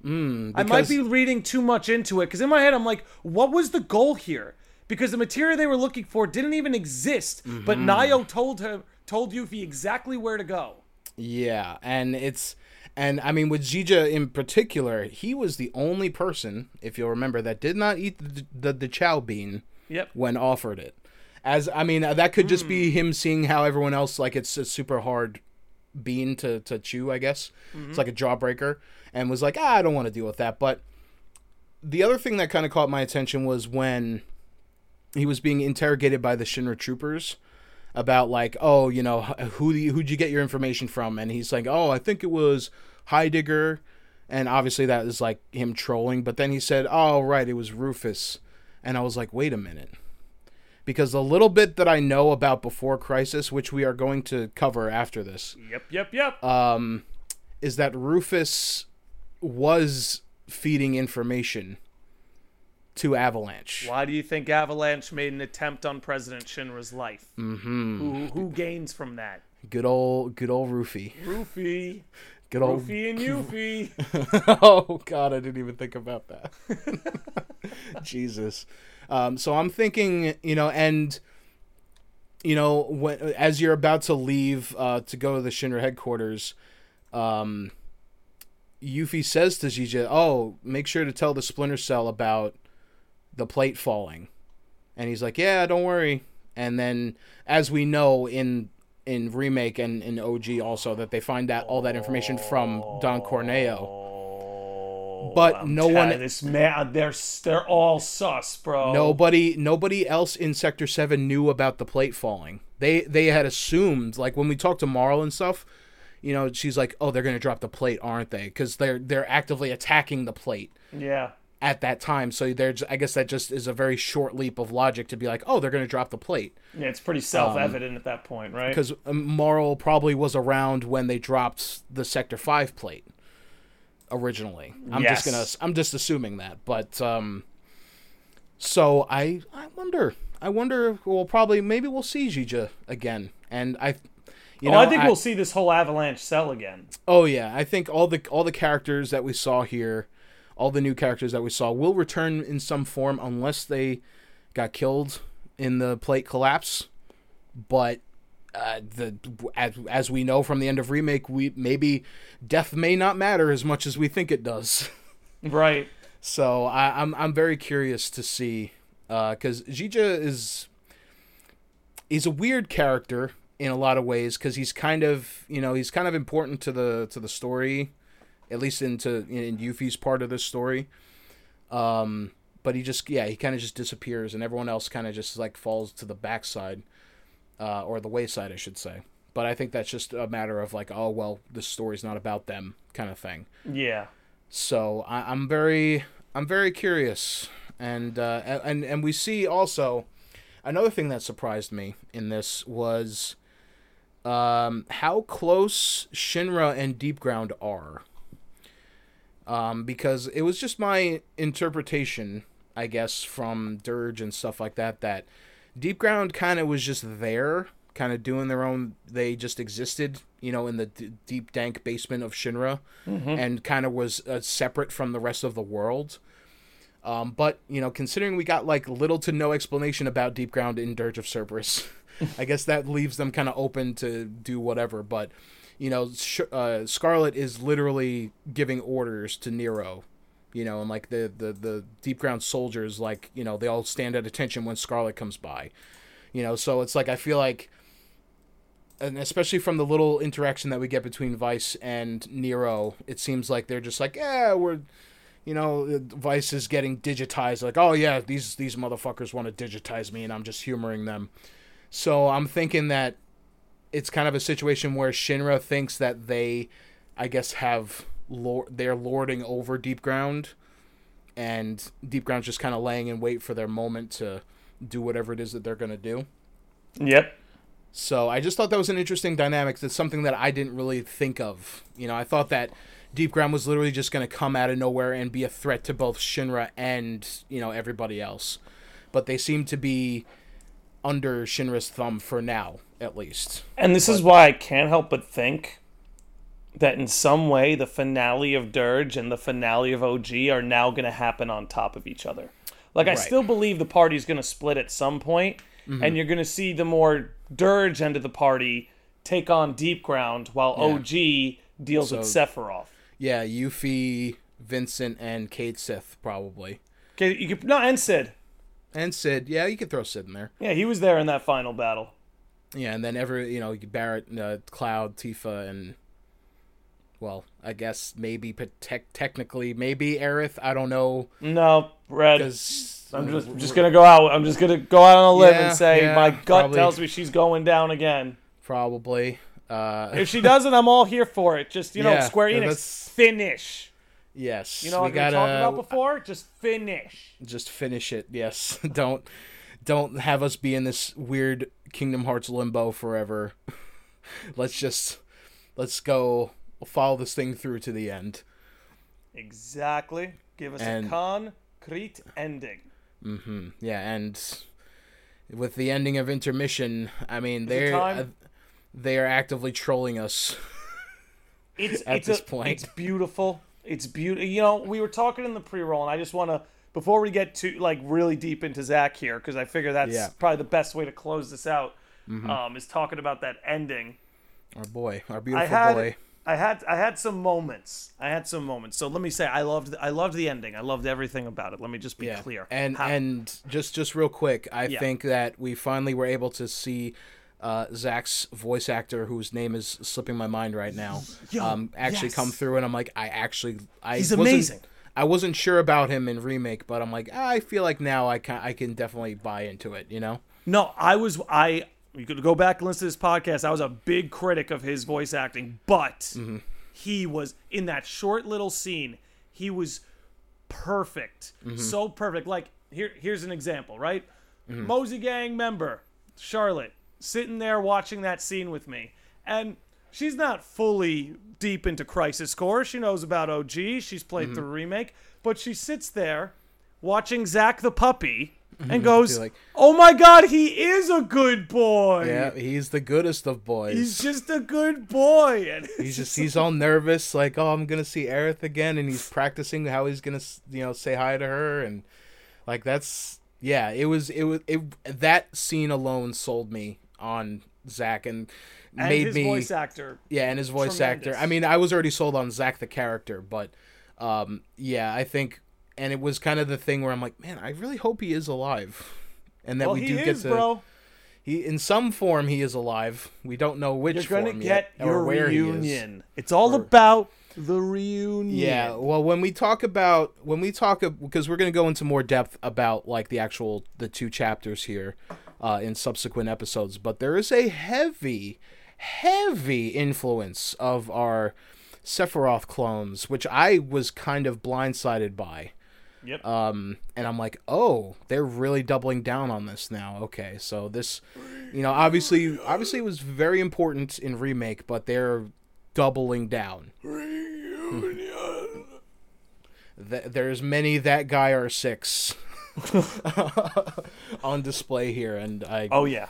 Mm, I might be reading too much into it because in my head I'm like, what was the goal here? Because the material they were looking for didn't even exist, but Mm-hmm. Nayo told her told Yuffie exactly where to go. Yeah, and it's and I mean with Zhijie in particular, he was the only person, if you'll remember, that did not eat the the, the chow bean Yep. when offered it. As I mean, that could just Hmm. be him seeing how everyone else like it's a super hard bean to to chew. I guess Mm-hmm. it's like a jawbreaker, and was like, ah, I don't want to deal with that. But the other thing that kind of caught my attention was when he was being interrogated by the Shinra troopers about like, oh, you know, who do you, who'd you get your information from? And he's like, oh, I think it was Heidegger, and obviously that is like him trolling. But then he said, oh, right, it was Rufus, and I was like, wait a minute, because the little bit that I know about Before Crisis, which we are going to cover after this, Yep. Yep. Yep. um, is that Rufus was feeding information to Avalanche. Why do you think Avalanche made an attempt on President Shinra's life? Mm-hmm. Who who gains from that? Good old, good old Rufy. Rufy, (laughs) Good old. And Yuffie. (laughs) oh God, I didn't even think about that. (laughs) Jesus. Um, so I'm thinking, you know, and you know, when as you're about to leave uh, to go to the Shinra headquarters, um, Yuffie says to Zhijie, "Oh, make sure to tell the Splinter Cell about the plate falling," and he's like, "Yeah, don't worry." And then, as we know in in remake and in OG also, that they find that all that information from Don Corneo. But oh, I'm no one- This man, they're they're all sus, bro. Nobody nobody else in Sector 7 knew about the plate falling. They they had assumed like when we talked to Marle and stuff, you know, she's like, "Oh, they're going to drop the plate, aren't they?" cuz they're they're actively attacking the plate Yeah. At that time. So there's I guess that just is a very short leap of logic to be like, "Oh, they're going to drop the plate." Yeah, it's pretty self-evident at that point, right? Cuz Marle probably was around when they dropped the Sector 5 plate originally. I'm just gonna, I'm just assuming that. But um so I I wonder. I wonder if we'll probably maybe we'll see Zhijie again. And I you oh, know I think we'll see this whole avalanche cell again. Oh yeah, I think all the all the characters that we saw here, all the new characters that we saw will return in some form unless they got killed in the plate collapse. But uh, the as, as we know from the end of remake, we maybe death may not matter as much as we think it does. (laughs) Right. So I, I'm I'm very curious to see because Zhijie is he's a weird character in a lot of ways because he's kind of you know he's kind of important to the to the story, at least into in Yuffie's part of the story. Um, but he just yeah he kind of just disappears and everyone else kind of just like falls to the backside, uh, or the wayside I should say. But I think that's just a matter of like oh well this story's not about them kind of thing. Yeah. So I, I'm very I'm very curious, and uh, and and we see also another thing that surprised me in this was um, how close Shinra and Deep Ground are. Um, because it was just my interpretation, I guess, from Dirge and stuff like that, that Deep Ground kind of was just there, kind of doing their own. They just existed, you know, in the d- deep, dank basement of Shinra, and kind of was uh, separate from the rest of the world. Um, but you know, considering we got like little to no explanation about Deep Ground in Dirge of Cerberus, (laughs) I guess that leaves them kind of open to do whatever. But you know, Sh- uh, Scarlet is literally giving orders to Nero. You know, and like the, the the Deep Ground soldiers, like you know, they all stand at attention when Scarlet comes by. You know, so it's like I feel like and especially from the little interaction that we get between Vice and Nero, it seems like they're just like, yeah, we're, you know, Vice is getting digitized. Like, oh yeah, these these motherfuckers want to digitize me, and I'm just humoring them. So I'm thinking that it's kind of a situation where Shinra thinks that they, I guess, have lord they're lording over Deep Ground, and Deep Ground's just kind of laying in wait for their moment to do whatever it is that they're gonna do. Yep. So I just thought that was an interesting dynamic. That's something that I didn't really think of. You know, I thought that Deep Ground was literally just going to come out of nowhere and be a threat to both Shinra and you know everybody else, but they seem to be under Shinra's thumb for now, at least. And this is why I can't help but think that in some way the finale of Dirge and the finale of OG are now going to happen on top of each other. Like I Right. still believe the party's going to split at some point, Mm-hmm. and you're going to see the more Dirge end of the party take on Deep Ground while OG deals with Sephiroth. Yeah, Yuffie, Vincent, and Cait Sith probably, Okay, you could no and Cid. And Cid. Yeah, you could throw Cid in there. Yeah, he was there in that final battle. Yeah, and then every you know Barrett, uh, Cloud, Tifa, and well, I guess maybe tec- technically maybe Aerith. I don't know No, Red. I'm just just gonna go out. I'm just gonna go out on a limb Yeah, and say yeah, my gut probably. tells me she's going down again. probably. Uh, If she doesn't, I'm all here for it. Just you know, (laughs) Square Enix, that's- finish. Yes, You know, we like we gotta talked about before. Just finish. just finish it. Yes, (laughs) don't don't have us be in this weird Kingdom Hearts limbo forever. (laughs) let's just let's go follow this thing through to the end. Exactly. Give us And- a concrete ending. Hmm Yeah, and with the ending of intermission, I mean they're uh, they are actively trolling us. (laughs) It's At it's this a- point. It's beautiful. It's beautiful. You know, we were talking in the pre-roll, and I just want to before we get to like really deep into Zack here, because I figure that's Yeah. probably the best way to close this out. Mm-hmm. Um, is talking about that ending. Our boy, our beautiful had- boy. I had I had some moments. I had some moments. So let me say I loved I loved the ending. I loved everything about it. Let me just be clear. And How- and just just real quick, I Yeah. think that we finally were able to see uh, Zack's voice actor, whose name is slipping my mind right now, Yo, um, actually yes. come through, and I'm like, I actually, I He's wasn't- amazing. I wasn't sure about him in remake, but I'm like, I feel like now I can I can definitely buy into it. You know? No, I was I. You could go back and listen to this podcast. I was a big critic of his voice acting, but Mm-hmm. he was in that short little scene. He was perfect, Mm-hmm. so perfect. Like here, here's an example, right? Mm-hmm. Mosey Gang member Charlotte sitting there watching that scene with me, and she's not fully deep into Crisis Core. She knows about OG. She's played Mm-hmm. the remake, but she sits there watching Zack the puppy and goes, like- "Oh my God, he is a good boy. Yeah, he's the goodest of boys. He's just a good boy." (laughs) And He's just he's all nervous, like, oh, I'm gonna see Aerith again, and he's practicing how he's gonna, you know, say hi to her, and like that's yeah, it was it was it that scene alone sold me on Zack and and made his me voice actor. yeah, and his voice actor. I mean, I was already sold on Zack the character, but um, yeah, I think, and it was kind of the thing where I'm like, man, I really hope he is alive, and that Well, we do is, get to. bro. He in some form he is alive. We don't know which You're gonna form get your where he is. reunion. It's all about the reunion. Yeah, well, when we talk about when we talk because we're going to go into more depth about like the actual the two chapters here uh, in subsequent episodes, but there is a heavy, heavy influence of our Sephiroth clones, which I was kind of blindsided by. Yep. Um, and I'm like, oh, they're really doubling down on this now. Okay, so this, you know, obviously, obviously, it was very important in remake, but they're doubling down. Reunion. Th- there's many that guy are six (laughs) on display here, and I oh yeah.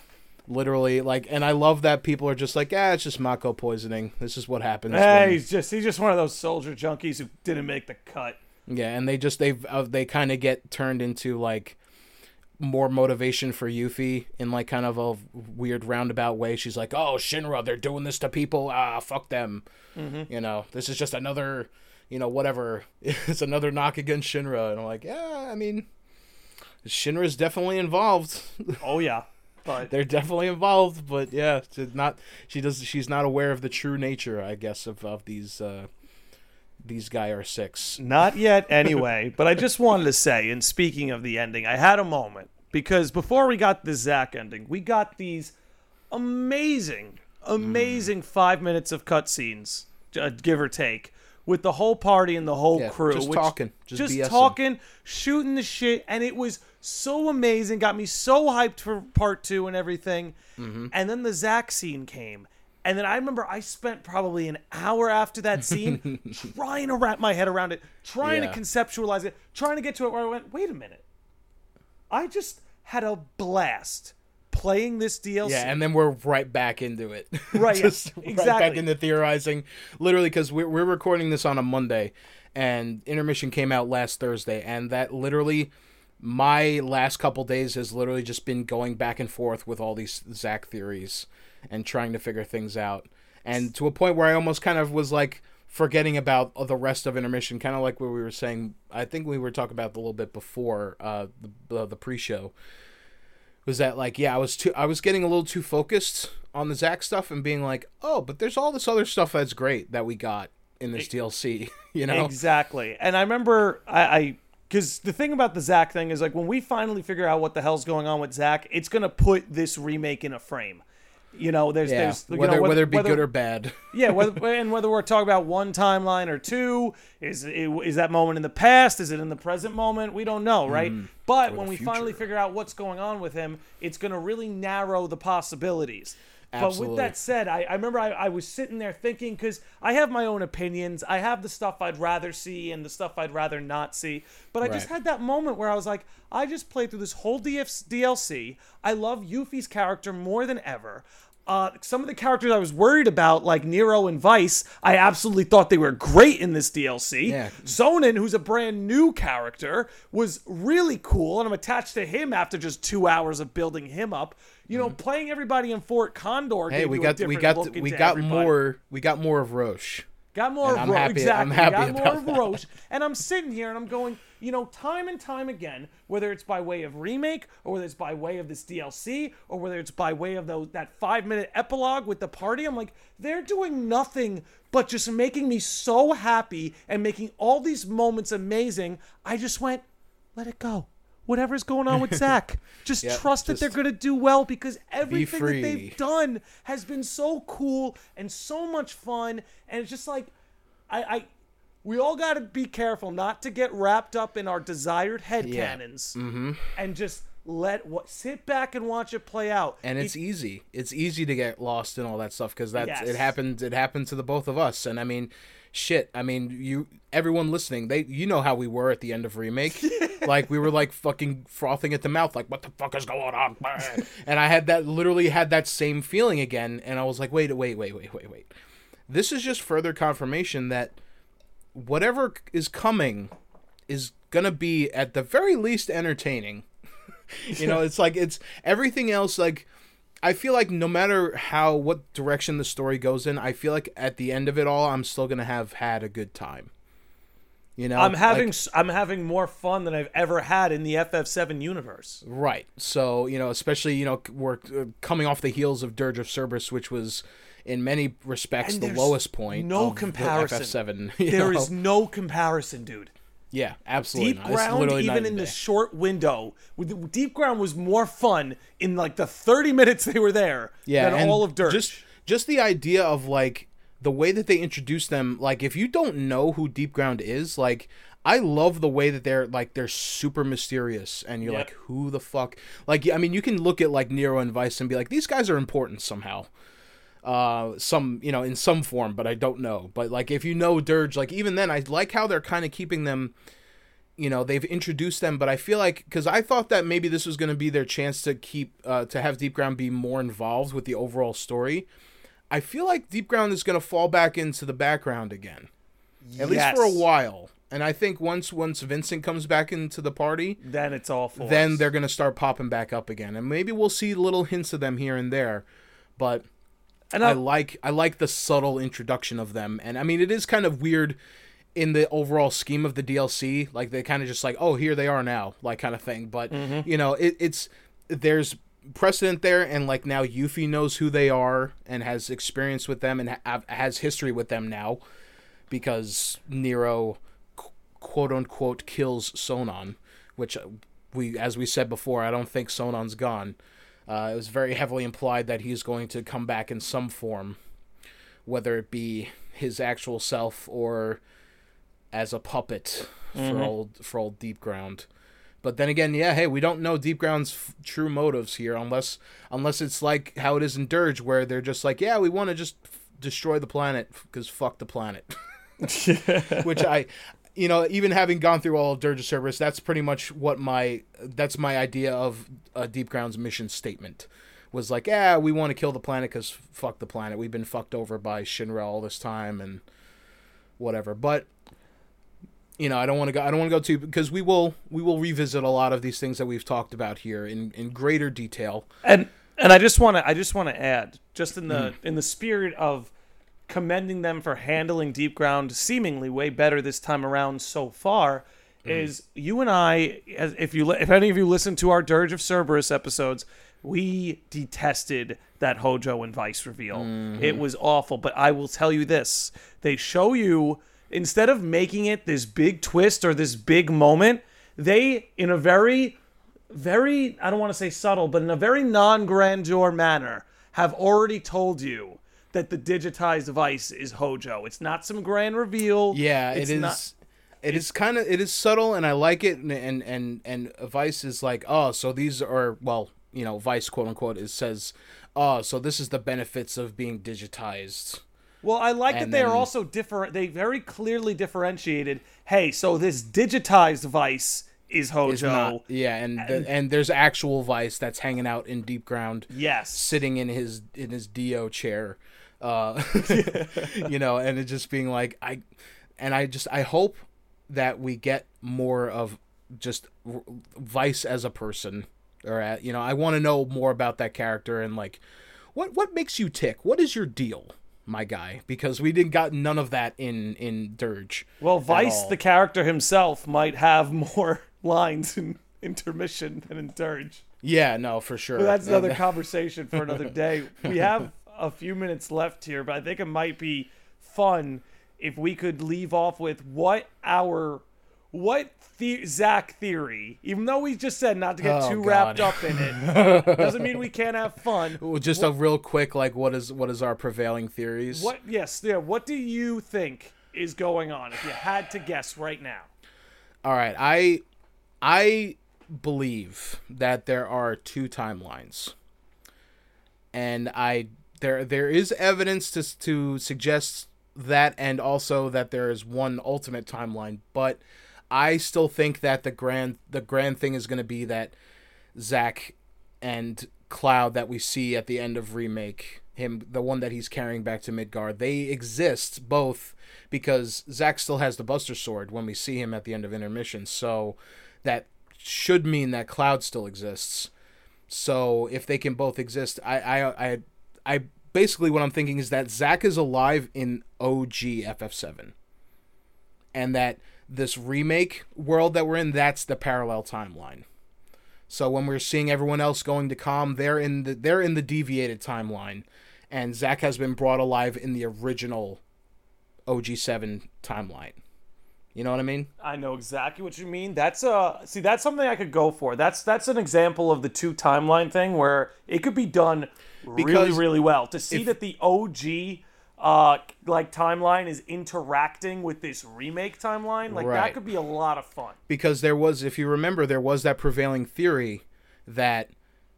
literally like, and I love that people are just like, ah, it's just Mako poisoning. This is what happens. Hey, when- he's just he's just one of those soldier junkies who didn't make the cut. Yeah, and they just they've uh, they kind of get turned into like more motivation for Yuffie in like kind of a weird roundabout way. She's like, "Oh, Shinra, they're doing this to people. Ah, fuck them." You know, this is just another, you know, whatever. (laughs) It's another knock against Shinra, and I'm like, yeah, I mean, Shinra's definitely involved. Oh yeah. But (laughs) they're definitely involved, but yeah, not. She does. She's not aware of the true nature, I guess, of of these. uh these guy are six. Not yet, anyway. but I just wanted to say, and speaking of the ending, I had a moment because before we got the Zack ending, we got these amazing, amazing five minutes of cutscenes, uh, give or take, with the whole party and the whole Yeah, crew. just talking, just just talking, shooting the shit, and it was so amazing. Got me so hyped for part two and everything. Mm-hmm. And then the Zack scene came. And then I remember I spent probably an hour after that scene (laughs) trying to wrap my head around it, trying Yeah. to conceptualize it, trying to get to it where I went, wait a minute. I just had a blast playing this DLC. Yeah, and then we're right back into it. (laughs) Right, yeah, Just right back into theorizing. Literally, because we're, we're recording this on a Monday, and intermission came out last Thursday, and that literally, my last couple days has literally just been going back and forth with all these Zack theories and trying to figure things out. And to a point where I almost kind of was like forgetting about the rest of intermission, kind of like what we were saying. I think we were talking about a little bit before uh, the, the pre-show was that like yeah I was too I was getting a little too focused on the zack stuff and being like oh but there's all this other stuff that's great that we got in this DLC (laughs) you know Exactly. And I remember I because the thing about the Zack thing is like when we finally figure out what the hell's going on with Zack, it's gonna put this remake in a frame. You know, there's yeah there's you whether, know, whether it be good or bad (laughs) yeah, whether, and whether we're talking about one timeline or two, is is that moment in the past? Is it in the present moment? We don't know, right? Mm. but when we finally figure out what's going on with him, it's going to really narrow the possibilities. But with that said, I, I remember I, I was sitting there thinking because I have my own opinions. I have the stuff I'd rather see and the stuff I'd rather not see. But I just had that moment where I was like, I just played through this whole DF- DLC. I love Yuffie's character more than ever. Uh, some of the characters I was worried about, like Nero and Vice, I absolutely thought they were great in this DLC. Yeah. Sonon, who's a brand new character, was really cool, and I'm attached to him after just two hours of building him up. You know, playing everybody in Fort Condor. Mm-hmm. Hey, we you a got we got we got more we got more of Roche. Got more And of I'm Ro- happy- exactly. I'm happy got more of. Roche, and I'm sitting here and I'm going, you know, time and time again, whether it's by way of remake or whether it's by way of this DLC or whether it's by way of those that five minute epilogue with the party, I'm like, they're doing nothing but just making me so happy and making all these moments amazing. I just went, let it go. Whatever's going on with (laughs) Zack, just Yep, trust that they're gonna do well because everything that they've done has been so cool and so much fun and it's just like i i we all got to be careful not to get wrapped up in our desired head Yeah. canons mm-hmm. and just let what sit back and watch it play out and it's easy. It's easy to get lost in all that stuff because that's Yes. it happened. It happened to the both of us, and I mean, shit. I mean, you everyone listening, they you know how we were at the end of remake. (laughs) like we were like fucking frothing at the mouth, like what the fuck is going on? (laughs) and I had that literally had that same feeling again, and I was like, wait, wait, wait, wait, wait, wait. This is just further confirmation that whatever is coming is gonna be at the very least entertaining. (laughs) you know, it's like it's everything else like I feel like no matter how what direction the story goes in, I feel like at the end of it all I'm still going to have had a good time. You know, i'm having Like- s i'm having more fun than i've ever had in the ff7 universe right. So, you know, especially, you know, we're uh, coming off the heels of Dirge of Cerberus which was in many respects And the lowest point no the comparison. FF7. (laughs) There know? is no comparison dude Yeah, absolutely. Deep not. Ground, even in the day. short window, with Deep Ground was more fun in like the 30 minutes they were there yeah, than all of Dirt. Just just the idea of like the way that they introduce them, like if you don't know who Deep Ground is, like I love the way that they're like they're super mysterious and you're Yep. like who the fuck like I mean you can look at like Nero and Vice and be like these guys are important somehow. Uh some you know in some form but I don't know. But like if you know Dirge like even then I like how they're kind of keeping them you know they've introduced them but i feel like because i thought that maybe this was going to be their chance to keep uh, to have deep ground be more involved with the overall story i feel like deep ground is going to fall back into the background again at least for a while and i think once once vincent comes back into the party Then it's all for then us. they're going to start popping back up again and maybe we'll see little hints of them here and there but and I I, like I like the subtle introduction of them, and I mean it is kind of weird in the overall scheme of the DLC. Like they kind of just like, oh, here they are now, like kind of thing. But you know, it, it's there's precedent there, and like now Yuffie knows who they are and has experience with them and ha- has history with them now because Nero qu- quote unquote kills Sonon, which uh, we as we said before, I don't think Sonon's gone. Uh, it was very heavily implied that he's going to come back in some form, whether it be his actual self or as a puppet for old for old Deep Ground. But then again, yeah, hey, we don't know Deep Ground's f- true motives here, unless unless it's like how it is in Dirge, where they're just like, yeah, we want to just f- destroy the planet because fuck the planet. (laughs) (laughs) Which I, you know, even having gone through all of Dirge of Cerberus, that's pretty much what my that's my idea of uh, Deep Ground's mission statement was like, yeah, we want to kill the planet because fuck the planet. We've been fucked over by Shinra all this time and whatever. But you know, I don't want to go. I don't want to go too because we will we will revisit a lot of these things that we've talked about here in in greater detail. and and I just want to I just want to add just in the Hmm. in the spirit of commending them for handling deep ground seemingly way better this time around so far Hmm. is you and I as if you if any of you listen to our Dirge of Cerberus episodes we detested that Hojo and Vice reveal. Mm-hmm. It was awful, but I will tell you this. They show you instead of making it this big twist or this big moment, they in a very very I don't want to say subtle, but in a very non-grandeur manner, have already told you that the digitized Vice is Hojo. It's not some grand reveal. Yeah, it's it is. not- it is kind of it is subtle, and I like it. And and and, and Vice is like, oh, so these are well, you know, Vice quote unquote is says, oh, so this is the benefits of being digitized. Well, I like that And they are also different. They very clearly differentiated. Hey, so this digitized Vice is Hojo. is not yeah, and the, and there's actual Vice that's hanging out in deep ground, yes. sitting in his in his Dio chair, uh, (laughs) you know, and it just being like I, and I just I hope that we get more of just Vice as a person, or at, you know, I want to know more about that character and like what what makes you tick? What is your deal? My guy, because we didn't got none of that in in Dirge. Well, Vice, the character himself, might have (laughs) more lines in intermission than in Dirge. Yeah, no, for sure. But that's another conversation for another (laughs) day. We have a few minutes left here, but I think it might be fun if we could leave off with what our what the- Zack theory, even though we just said not to get Oh, too God. wrapped up in it, (laughs) doesn't mean we can't have fun. Well, just a real quick, like, what is what is our prevailing theories? What? Yes, yeah. What do you think is going on? If you had to guess right now, All right, I I believe that there are two timelines, and I there there is evidence to to suggest that, and also that there is one ultimate timeline. But I still think that the grand the grand thing is going to be that Zack and Cloud that we see at the end of remake him the one that he's carrying back to Midgar they exist both because Zack still has the Buster Sword when we see him at the end of intermission so that should mean that Cloud still exists so if they can both exist I I I, I basically what I'm thinking is that Zack is alive in OG FF7 and that this remake world that we're in that's the parallel timeline. So when we're seeing everyone else going to Kalm, they're in the they're in the deviated timeline, and Zack has been brought alive in the original OG7 timeline. You know what I mean? I know exactly what you mean. That's uh see that's something I could go for. That's that's an example of the two timeline thing where it could be done really Because really well. To see if- that the OG uh like timeline is interacting with this remake timeline, like that could be a lot of fun. Because there was, if you remember, there was that prevailing theory that,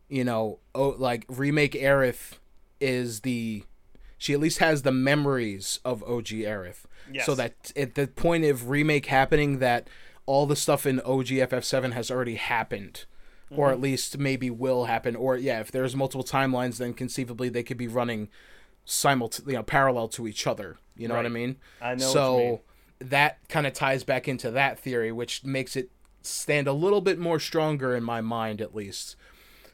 you know, oh, like remake Aerith is the, she at least has the memories of OG Aerith. Yes. So that at the point of remake happening, that all the stuff in OG FF7 has already happened. Or Mm-hmm. at least maybe will happen, or yeah, if there's multiple timelines, then conceivably they could be running simult, you know, parallel to each other. You know what I mean? I know So mean. that kind of ties back into that theory, which makes it stand a little bit more stronger in my mind, at least.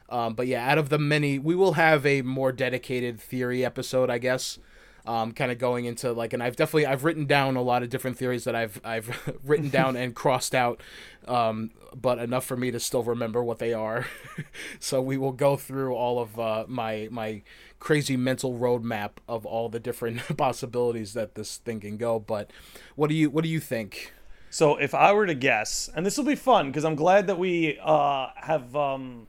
Um, but yeah, out of the many, we will have a more dedicated theory episode, I guess. Um, kind of going into like, and I've definitely I've written down a lot of different theories that I've I've (laughs) written down and crossed out, um, but enough for me to still remember what they are. (laughs) so we will go through all of uh, my my crazy mental roadmap of all the different (laughs) possibilities that this thing can go. But what do you what do you think? So if I were to guess, and this will be fun because I'm glad that we uh, have um,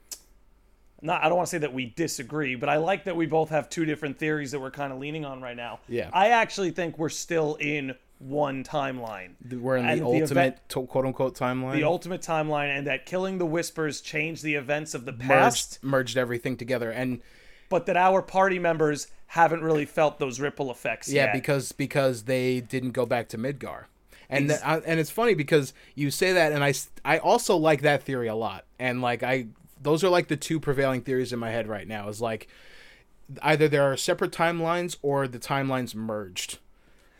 not I don't want to say that we disagree, but I like that we both have two different theories that we're kind of leaning on right now. Yeah. I actually think we're still in one timeline. We're in And the the ultimate event- to- quote unquote timeline. The ultimate timeline and that killing the whispers changed the events of the past, merged everything together and but that our party members haven't really felt those ripple effects yeah yet. because because they didn't go back to Midgar. And th- I, uh, and it's funny because you say that and I I also like that theory a lot. And like I those are like the two prevailing theories in my head right now is like either there are separate timelines or the timelines merged.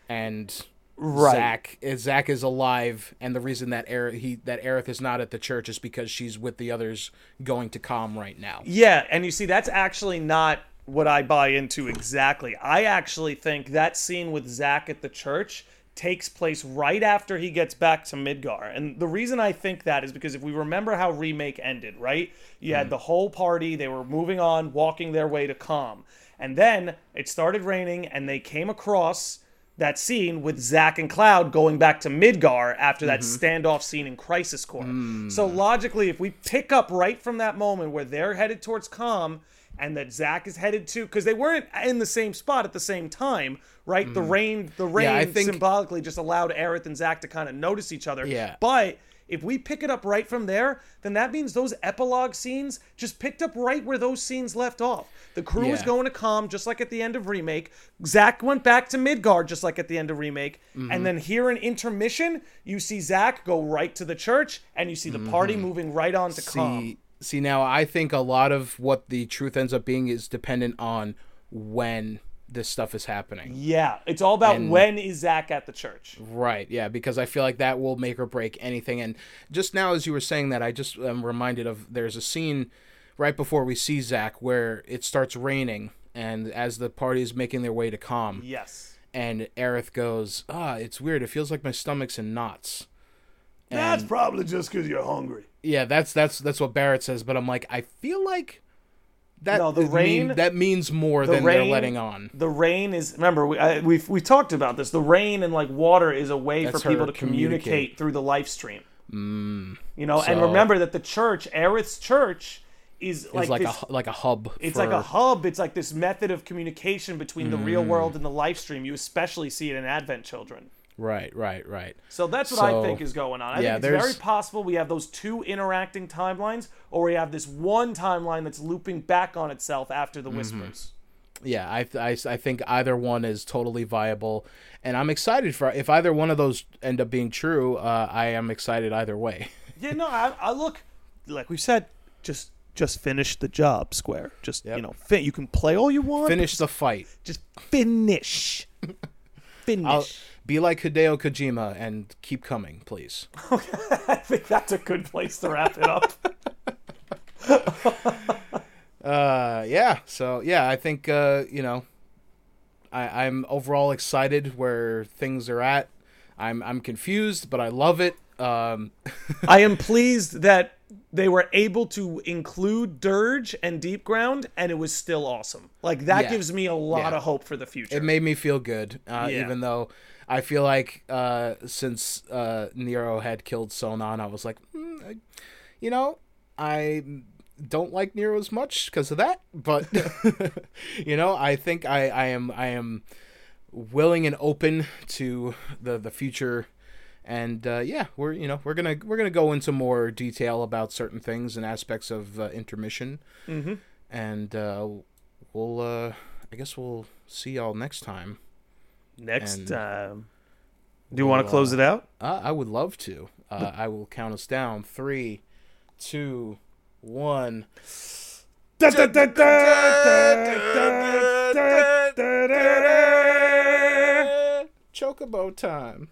And Right. Zack eh, is Zack is alive, and the reason that Aerith, he that Aerith is not at the church is because she's with the others going to Kalm right now. Yeah, and you see, that's actually not what I buy into exactly. I actually think that scene with Zack at the church takes place right after he gets back to Midgar. And the reason I think that is because if we remember how Remake ended, right? You had hmm. the whole party, they were moving on, walking their way to Kalm. And then it started raining, and they came across that scene with Zack and Cloud going back to Midgar after that mm-hmm. standoff scene in Crisis Core. Hmm. So logically, if we pick up right from that moment where they're headed towards Kalm and that Zack is headed to, because they weren't in the same spot at the same time, right? The rain, the rain I think- symbolically just allowed Aerith and Zack to kind of notice each other. Yeah. But If we pick it up right from there, then that means those epilogue scenes just picked up right where those scenes left off. The crew is Yeah. going to Kalm, just like at the end of remake. Zack went back to Midgar, just like at the end of remake. Mm-hmm. And then here in intermission, you see Zack go right to the church, and you see the party moving right on to Kalm. Mm-hmm. See, see now, I think a lot of what the truth ends up being is dependent on when this stuff is happening. Yeah, it's all about when is Zack at the church. Right, yeah, because I feel like that will make or break anything. And just now, as you were saying that, I just am reminded of there's a scene right before we see Zack where it starts raining, and as the party is making their way to Kalm, Yes. and Aerith goes, "Ah, it's weird. It feels like my stomach's in knots." That's probably just because you're hungry. Yeah, that's that's that's what Barrett says. But I'm like, I feel like that No, the mean- rain- that means more the than they're letting on. The rain is remember we I, we've we talked about this. The rain and like water is a way That's for people to communicate, communicate. through the Lifestream. Mm, you know, and remember that the church, Aerith's church, is like like this, a like a hub. It's for, like a hub. It's like this method of communication between the real Mm. world and the Lifestream. You especially see it in Advent Children. Right, right, right. So that's what I think is going on. I yeah, think it's very possible we have those two interacting timelines, or we have this one timeline that's looping back on itself after Mm-hmm. the whispers. Yeah, I, I, I think either one is totally viable, and I'm excited for if either one of those end up being true. Uh, I am excited either way. (laughs) Yeah, no, I, I look like we said, just just finish the job, Square. Just Yep. you know, fin- you can play all you want. Finish the fight. Just finish. (laughs) finish. I'll be like Hideo Kojima and keep coming, please. (laughs) (laughs) I think that's a good place to wrap it up. (laughs) Uh, yeah. So yeah, I think uh, you know, I, I'm overall excited where things are at. I'm I'm confused, but I love it. Um, I am pleased that they were able to include Dirge and Deepground, and it was still awesome. Like that Yeah. gives me a lot Yeah. of hope for the future. it made me feel good, uh, Yeah. even though I feel like uh, since uh, Nero had killed Sonon, I was like, mm, I, you know, I don't like Nero as much because of that. But (laughs) you know, I think I, I am I am willing and open to the the future. And uh, yeah, we're you know we're gonna we're gonna go into more detail about certain things and aspects of uh, intermission, mm-hmm. and uh, we'll uh, I guess we'll see y'all next time. Next, And- um, do you want to close uh, it out? Uh, I would love to. Uh, I will count us down. Three, two, one. Chocobo time.